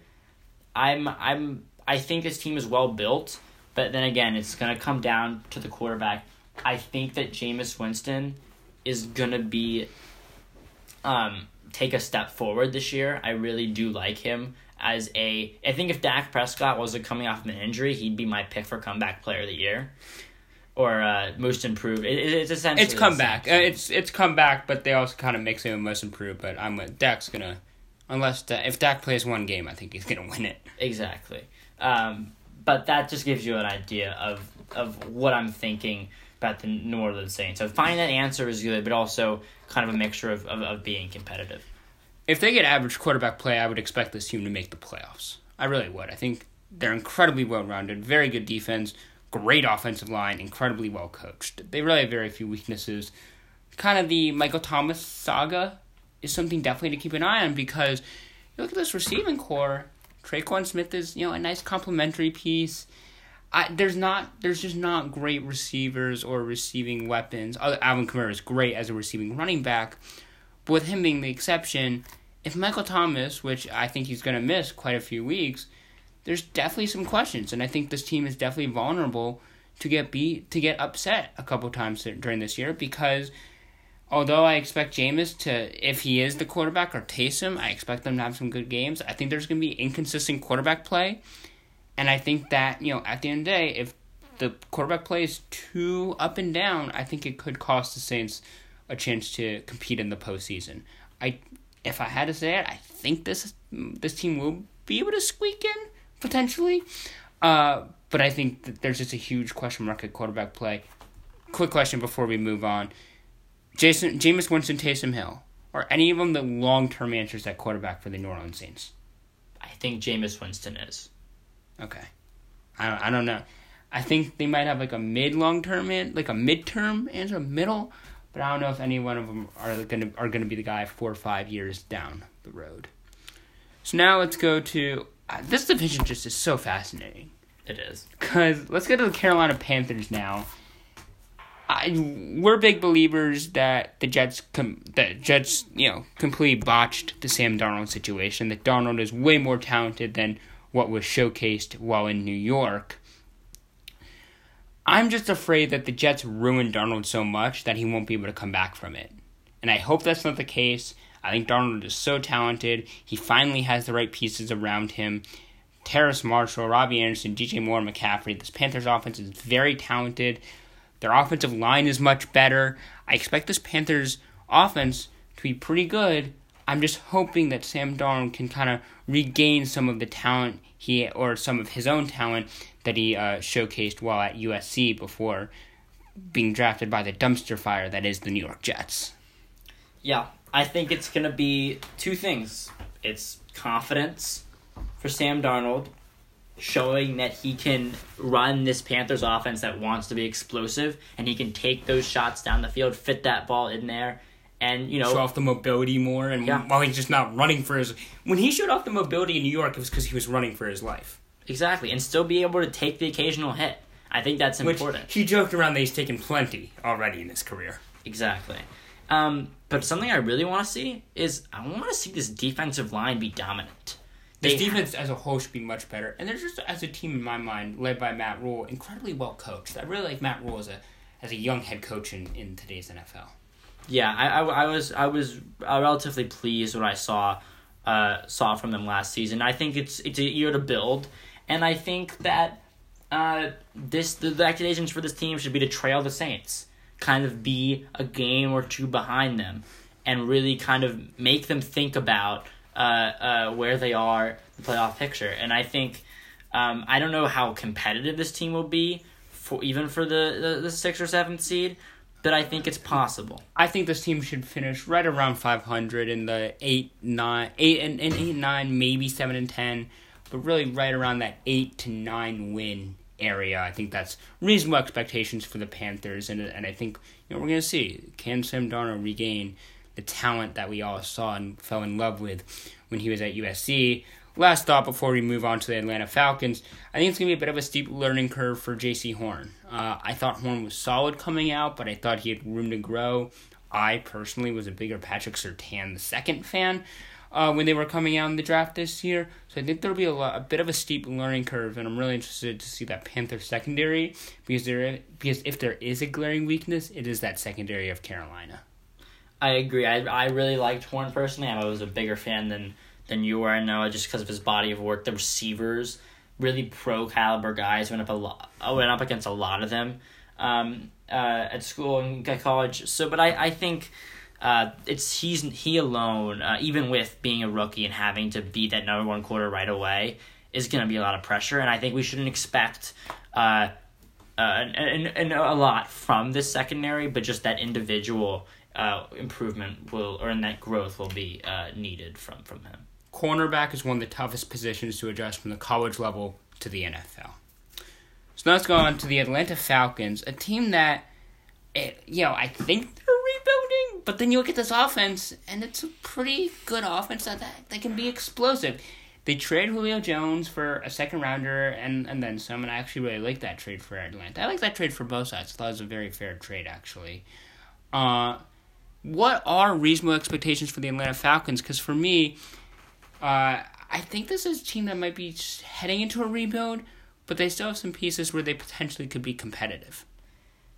I'm I'm I think this team is well built, but then again, it's gonna come down to the quarterback. I think that Jameis Winston is gonna be um take a step forward this year. I really do like him as a I think if Dak Prescott wasn't coming off of an injury, he'd be my pick for comeback player of the year. Or uh, most improved. It, it- it's essentially It's the come back. Uh, it's it's come back, but they also kind of mix it with most improved. But I'm with Dak's gonna unless Da- if Dak plays one game, I think he's gonna win it. Exactly. Um, but that just gives you an idea of of what I'm thinking about the New Orleans Saints. So finding that answer is good, but also kind of a mixture of, of, of being competitive. if they get average quarterback play, I would expect this team to make the playoffs. I really would. I think they're incredibly well rounded, very good defense, great offensive line, incredibly well coached. They really have very few weaknesses. Kind of the Michael Thomas saga is something definitely to keep an eye on because you look at this receiving corps. Tre'Quan Smith is you know a nice complementary piece. I, there's not there's just not great receivers or receiving weapons. Alvin Kamara is great as a receiving running back, but with him being the exception, if Michael Thomas, which I think he's going to miss quite a few weeks, there's definitely some questions, and I think this team is definitely vulnerable to get beat to get upset a couple times during this year because although I expect Jameis to, if he is the quarterback or Taysom, I expect them to have some good games. I think there's going to be inconsistent quarterback play, and I think that you know at the end of the day, if the quarterback play is too up and down, I think it could cost the Saints a chance to compete in the postseason. I, if I had to say it, I think this this team will be able to squeak in potentially, uh, but I think that there's just a huge question mark at quarterback play. Quick question before we move on: Jason, Jameis Winston, Taysom Hill, are any of them the long term answers at quarterback for the New Orleans Saints? I think Jameis Winston is. Okay, I don't, I don't know. I think they might have like a mid long term an like a midterm answer, middle, but I don't know if any one of them are gonna are gonna be the guy four or five years down the road. So now let's go to uh, this division. Just is so fascinating It is. because let's go to the Carolina Panthers now. I, we're big believers that the Jets com- that Jets you know completely botched the Sam Darnold situation. That Darnold is way more talented than what was showcased while in New York. I'm just afraid that the Jets ruined Darnold so much that he won't be able to come back from it. And I hope that's not the case. I think Darnold is so talented. He finally has the right pieces around him. Terrace Marshall, Robbie Anderson, DJ Moore, McCaffrey. This Panthers offense is very talented. Their offensive line is much better. I expect this Panthers offense to be pretty good. I'm just hoping that Sam Darnold can kind of regain some of the talent he or some of his own talent that he uh, showcased while at USC before being drafted by the dumpster fire that is the New York Jets. Yeah, I think it's going to be two things. It's confidence for Sam Darnold, showing that he can run this Panthers offense that wants to be explosive and he can take those shots down the field, fit that ball in there. And you know, show off the mobility more, and Yeah. while he's just not running for his. When he showed off the mobility in New York, it was because he was running for his life. exactly, and still be able to take the occasional hit. I think that's Which important. he joked around that he's taken plenty already in his career. Exactly. Um, but something I really want to see is I want to see this defensive line be dominant. This They- defense as a whole should be much better, and they're just as a team in my mind, led by Matt Rhule, incredibly well coached. I really like Matt Rhule as a as a young head coach in, in today's NFL. Yeah, I, I, I was I was uh, relatively pleased what I saw uh, saw from them last season. I think it's it's a year to build, and I think that uh, this the, the expectations for this team should be to trail the Saints, kind of be a game or two behind them, and really kind of make them think about uh, uh, where they are the playoff picture. And I think um, I don't know how competitive this team will be for even for the, the, the sixth or seventh seed, but I think it's possible. I think this team should finish right around 500 in the eight, nine, eight and, and eight, nine, maybe seven and ten, but really right around that eight to nine win area. I think that's reasonable expectations for the Panthers, and and I think you know we're gonna see can Sam Darnold regain the talent that we all saw and fell in love with when he was at USC. Last thought before we move on to the Atlanta Falcons, I think it's gonna be a bit of a steep learning curve for Jaycee Horn. Uh, I thought Horn was solid coming out, but I thought he had room to grow. I personally was a bigger Patrick Surtain the second fan uh, when they were coming out in the draft this year. So I think there'll be a, lot, a bit of a steep learning curve, and I'm really interested to see that Panther secondary because there because if there is a glaring weakness, it is that secondary of Carolina. I agree. I I really liked Horn personally. I was a bigger fan than than you were. I know just because of his body of work. The receivers, really pro caliber guys, went up a lot. I went up against a lot of them, um, uh, at school and at college. So, but I I think. Uh, it's he's he alone, uh, even with being a rookie and having to beat that number one quarter right away, is going to be a lot of pressure. And I think we shouldn't expect uh, uh, and, and, and a lot from this secondary, but just that individual uh, improvement will or in that growth will be uh, needed from from him. Cornerback is one of the toughest positions to adjust from the college level to the NFL. So now let's go on to the Atlanta Falcons, a team that, it, you know, I think they're rebuilding, but then you look at this offense, and it's a pretty good offense that, that, that can be explosive. They trade Julio Jones for a second rounder and, and then some, and I actually really like that trade for Atlanta. I like that trade for both sides. I thought it was a very fair trade, actually. Uh, what are reasonable expectations for the Atlanta Falcons? Because for me, uh, I think this is a team that might be heading into a rebuild, but they still have some pieces where they potentially could be competitive.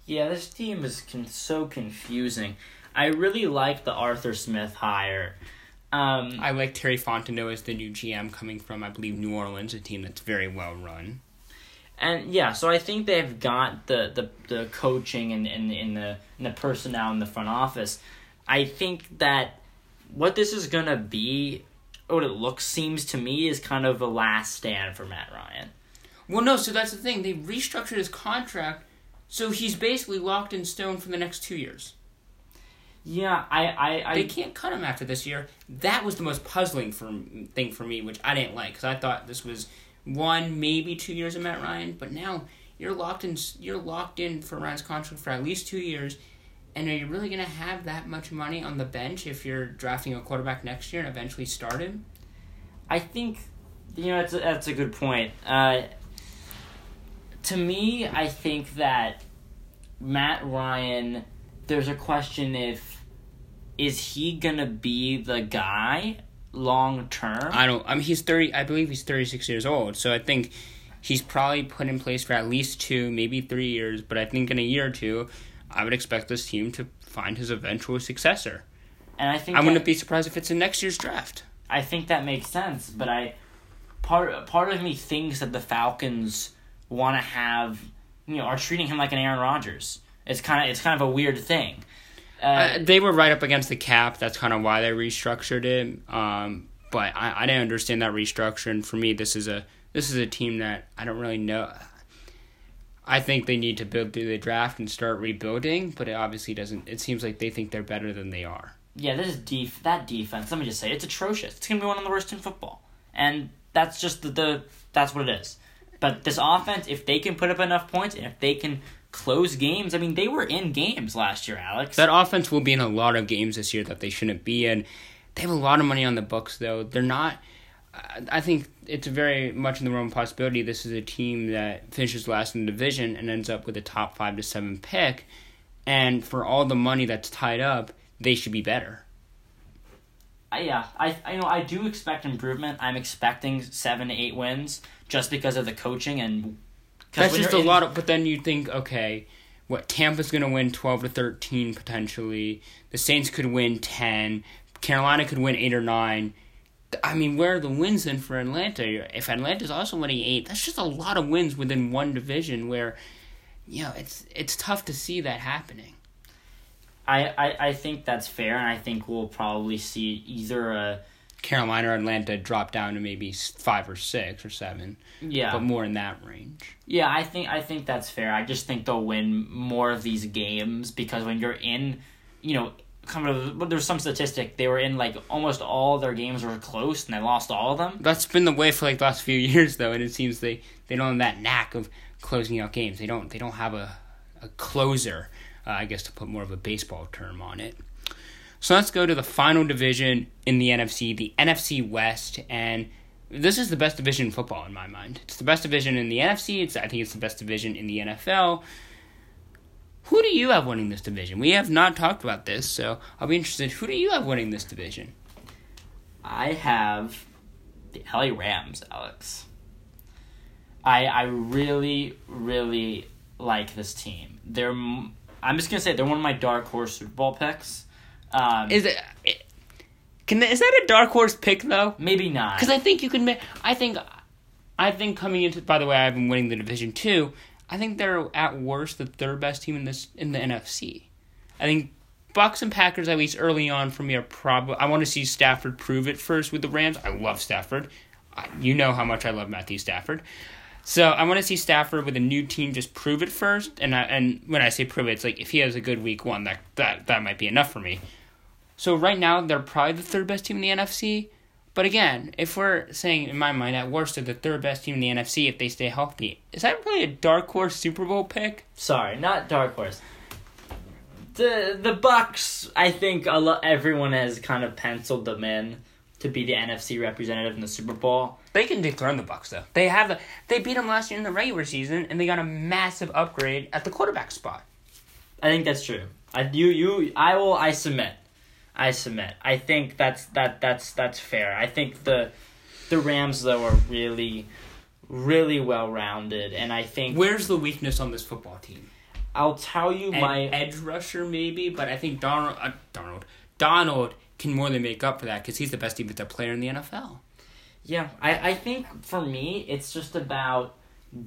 Yeah, this team is con- so confusing. I really like the Arthur Smith hire. Um, I like Terry Fontenot as the new GM coming from, I believe, New Orleans, a team that's very well run. and yeah, so I think they've got the the, the coaching and, and, and the and the personnel in the front office. I think that what this is gonna be, what it looks seems to me is kind of a last stand for Matt Ryan. Well, no, so that's the thing. They restructured his contract, so he's basically locked in stone for the next two years. Yeah, I I, I They can't cut him after this year. That was the most puzzling for, thing for me, which I didn't like, because I thought this was one, maybe two years of Matt Ryan, but now you're locked in. You're locked in for Ryan's contract for at least two years. And are you really going to have that much money on the bench if you're drafting a quarterback next year and eventually start him? I think you know that's a, that's a good point. Uh, to me, I think that Matt Ryan, there's a question if is he gonna be the guy long term? I don't. I mean, he's thirty. I believe he's thirty six years old. So I think he's probably put in place for at least two, maybe three years. But I think in a year or two, I would expect this team to find his eventual successor. And I think I that- wouldn't be surprised if it's in next year's draft. I think that makes sense, but I part part of me thinks that the Falcons want to have you know are treating him like an Aaron Rodgers. It's kind of it's kind of a weird thing. Uh, Uh, they were right up against the cap. That's kind of why they restructured it. Um, but I, I didn't understand that restructure. And for me, this is a this is a team that I don't really know. I think they need to build through the draft and start rebuilding, but it obviously doesn't. It seems like they think they're better than they are. yeah, this is def- that defense. Let me just say it's atrocious. It's gonna be one of the worst in football, and that's just the, the that's what it is. But this offense, if they can put up enough points and if they can close games, I mean, they were in games last year, Alex. That offense will be in a lot of games this year that they shouldn't be in. They have a lot of money on the books, though. They're not. I- I think it's very much in the realm of possibility. This is a team that finishes last in the division and ends up with a top five to seven pick. And for all the money that's tied up, they should be better. I, yeah, I I know I do expect improvement. I'm expecting seven to eight wins just because of the coaching and. That's just a in- lot of. But then you think, okay, what Tampa's going to win twelve to thirteen potentially. The Saints could win ten. Carolina could win eight or nine. I mean, where are the wins then for Atlanta? If Atlanta's also winning eight, that's just a lot of wins within one division. Where, you know, it's it's tough to see that happening. I, I I think that's fair, and I think we'll probably see either a Carolina or Atlanta drop down to maybe five or six or seven, yeah but more in that range. yeah I think I think that's fair. I just think they'll win more of these games because when you're in, you know, kind of but there's some statistic they were in like almost all their games were close and they lost all of them. That's been the way for like the last few years though, and it seems they, they don't have that knack of closing out games. They don't they don't have a a closer, uh, I guess to put more of a baseball term on it. So let's go to the final division in the NFC, the NFC West, and this is the best division in football in my mind. It's the best division in the NFC. It's I think it's the best division in the NFL. Who do you have winning this division? We have not talked about this, so I'll be interested. Who do you have winning this division? I have the LA Rams, Alex. I I really really like this team. They're I'm just gonna say they're one of my dark horse Super Bowl picks. Um, Is it? Can is that a dark horse pick though? maybe not. Because I think you can. I think, I think coming into. By the way, I've been winning the division too. I think they're at worst the third best team in this in the NFC. I think Bucks and Packers at least early on for me are probably. I want to see Stafford prove it first with the Rams. I love Stafford. You know how much I love Matthew Stafford. So I want to see Stafford with a new team just prove it first. And I, and when I say prove it, it's like if he has a good week one, that that that might be enough for me. So right now they're probably the third best team in the NFC. But again, if we're saying in my mind at worst they're the third best team in the NFC if they stay healthy, is that really a dark horse Super Bowl pick? Sorry, not dark horse. The the Bucks, I think a lo- everyone has kind of penciled them in to be the NFC representative in the Super Bowl. They can dethrone the Bucks though. They have the they beat them last year in the regular season and they got a massive upgrade at the quarterback spot. I think that's true. I you you I will I submit. I submit. I think that's that that's that's fair. I think the the Rams though are really really well rounded and I think Where's the weakness on this football team? I'll tell you An my edge rusher maybe, but I think Donald uh, Donald Donald can more than make up for that because he's the best defensive player in the NFL. Yeah, I, I think for me, it's just about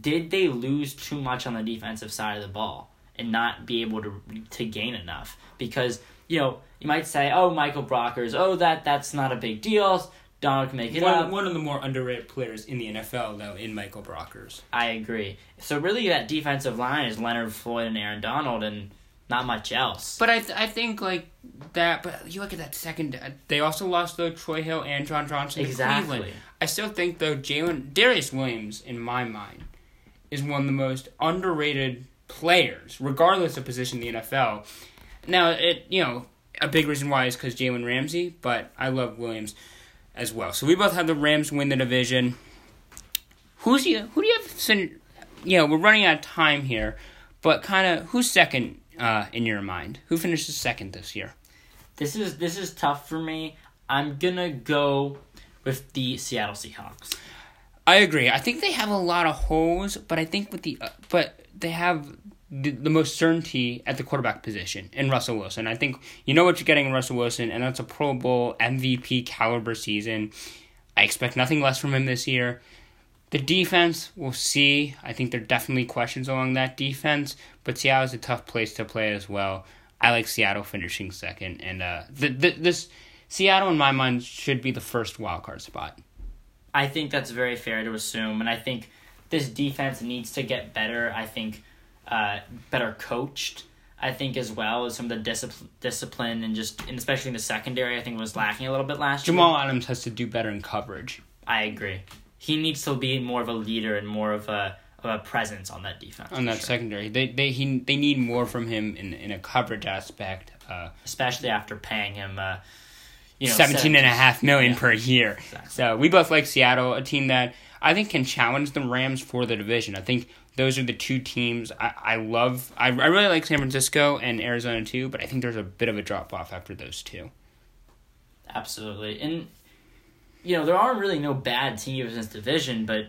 did they lose too much on the defensive side of the ball and not be able to to gain enough? Because you know you might say, oh, Michael Brockers, oh that that's not a big deal. Donald can make it One, up. one of the more underrated players in the NFL, though, in Michael Brockers. I agree. So really, that defensive line is Leonard Floyd and Aaron Donald, and not much else. But I, th- I think like that. But you look at that second. uh, They also lost though Troy Hill and John Johnson to Exactly. Cleveland. I still think though Jalen Darious Williams, in my mind, is one of the most underrated players, regardless of position in the NFL. Now it you know a big reason why is because Jalen Ramsey, but I love Williams as well. So we both have the Rams win the division. Who's you? Who do you have? You know, we're running out of time here, But kind of who's second uh, in your mind? Who finishes second this year? This is this is tough for me. I'm gonna go with the Seattle Seahawks. I agree. I think they have a lot of holes, but I think with the uh, but they have the, most certainty at the quarterback position in Russell Wilson. I think you know what you're getting in Russell Wilson, and that's a Pro Bowl MVP caliber season. I expect nothing less from him this year. The defense, we'll see. I think there are definitely questions along that defense, but Seattle is a tough place to play as well. I like Seattle finishing second, and uh, the, the, this Seattle, in my mind, should be the first wild card spot. I think that's very fair to assume, and I think this defense needs to get better. I think uh, better coached. I think as well as some of the discipline, discipline and just and especially in the secondary, I think was lacking a little bit last Jamal year. Jamal Adams has to do better in coverage. I agree. He needs to be more of a leader and more of a of a presence on that defense. on that sure. secondary. They they he they need more from him in in a coverage aspect. Uh, especially after paying him, uh, you know, 17 and a half million Yeah. per year. Exactly. So we both like Seattle, a team that I think can challenge the Rams for the division. I think those are the two teams I, I love. I, I really like San Francisco and Arizona too, but I think there's a bit of a drop off after those two. Absolutely, and you know there aren't really no bad teams in this division, but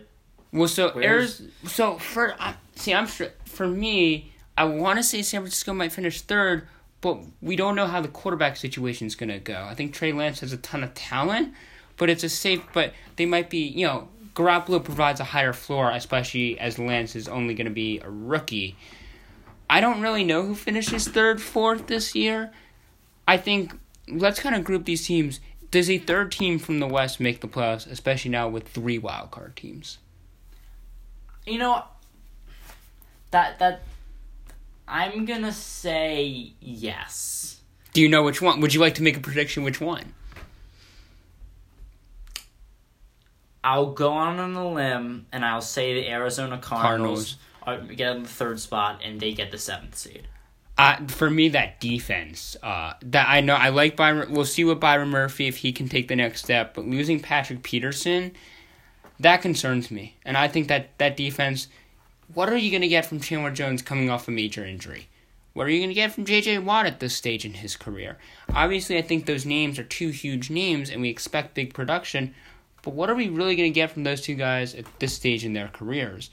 Well, so Where's- Ariz- so for I see, I'm for me, I want to say San Francisco might finish third, but we don't know how the quarterback situation is going to go. I think Trey Lance has a ton of talent, but it's a safe. But they might be, you know, Garoppolo provides a higher floor, especially as Lance is only going to be a rookie. I don't really know who finishes third, fourth this year. I think let's kind of group these teams. Does a third team from the West make the playoffs, especially now with three wild card teams? you know that that I'm gonna say yes. Do you know which one? Would you like to make a prediction which one? I'll go on on a limb and I'll say the Arizona Cardinals, Are, get the third spot and they get the seventh seed. Uh, for me, that defense. Uh, that I know I like Byron. We'll see what Byron Murphy if he can take the next step. But losing Patrick Peterson, that concerns me. And I think that that defense. What are you going to get from Chandler Jones coming off a major injury? What are you going to get from J.J. Watt at this stage in his career? Obviously, I think those names are two huge names, and we expect big production. But what are we really going to get from those two guys at this stage in their careers?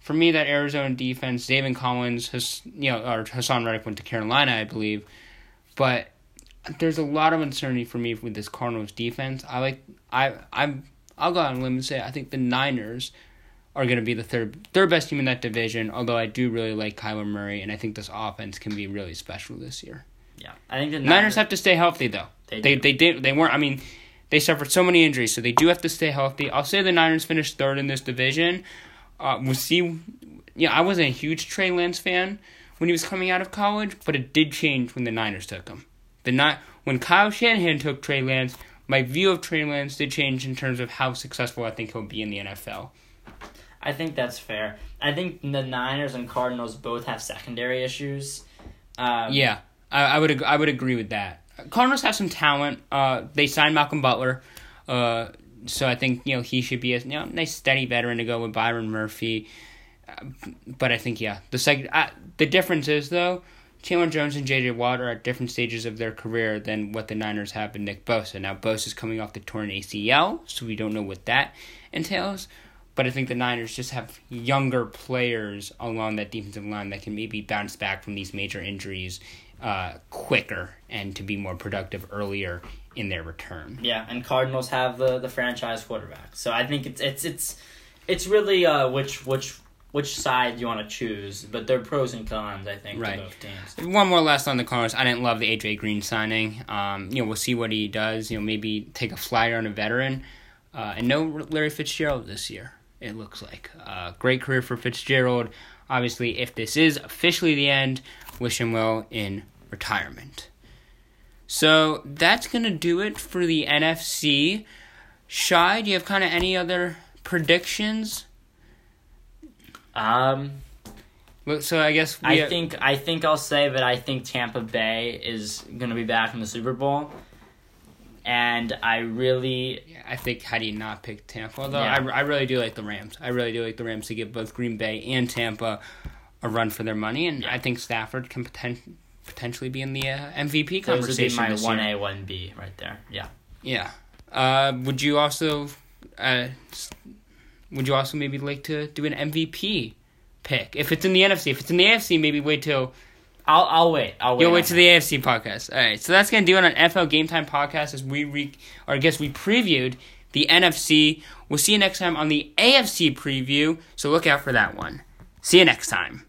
For me, that Arizona defense, David Collins, has you know, or Hassan Reddick went to Carolina, I believe, but there's a lot of uncertainty for me with this Cardinals defense. I like, I, I'm, I'll go out on a limb and say I think the Niners are going to be the third third best team in that division. Although I do really like Kyler Murray, and I think this offense can be really special this year. Yeah, I think the Niners have to stay healthy though. They They they did they weren't. I mean, they suffered so many injuries, so they do have to stay healthy. I'll say the Niners finished third in this division. Uh, we'll see. Yeah, I wasn't a huge Trey Lance fan when he was coming out of college, but it did change when the Niners took him. The not when Kyle Shanahan took Trey Lance, my view of Trey Lance did change in terms of how successful I think he'll be in the NFL. I think that's fair. I think the Niners and Cardinals both have secondary issues. Um, Yeah, I, I would ag- I would agree with that. Cardinals have some talent. Uh, they signed Malcolm Butler, uh, so I think you know he should be a you know nice steady veteran to go with Byron Murphy. Uh, but I think yeah, the second uh, the difference is though. Chandler Jones and J.J. Watt are at different stages of their career than what the Niners have in Nick Bosa. Now, Bosa is coming off the torn ACL, so we don't know what that entails. But I think the Niners just have younger players along that defensive line that can maybe bounce back from these major injuries uh, quicker and to be more productive earlier in their return. Yeah, and Cardinals have the, the franchise quarterback. So I think it's it's it's it's really uh which which which side you want to choose, but there are pros and cons. I think Right. to both teams. One more last on the Cardinals. I didn't love the AJ Green signing. Um, you know, we'll see what he does. You know, maybe take a flyer on a veteran. Uh, and no Larry Fitzgerald this year. It looks like uh, great career for Fitzgerald. Obviously, if this is officially the end, wish him well in retirement. So that's gonna do it for the NFC. Shai, do you have kind of any other predictions? Um, So I guess we I have- think I think I'll say that I think Tampa Bay is gonna be back in the Super Bowl, and I really I think how do you not pick Tampa? Although Yeah. I, I really do like the Rams. I really do like the Rams to give both Green Bay and Tampa a run for their money, and Yeah. I think Stafford can poten- potentially be in the uh, MVP Those would be conversation my one A, one B right there. Yeah. Yeah. Uh, would you also, uh, would you also maybe like to do an MVP pick if it's in the NFC? If it's in the AFC, maybe wait till I'll I'll wait. I'll wait. you'll wait to the AFC podcast. All right, so that's gonna do it on NFL Game Time podcast as we re or I guess we previewed the NFC. We'll see you next time on the AFC preview. So look out for that one. See you next time.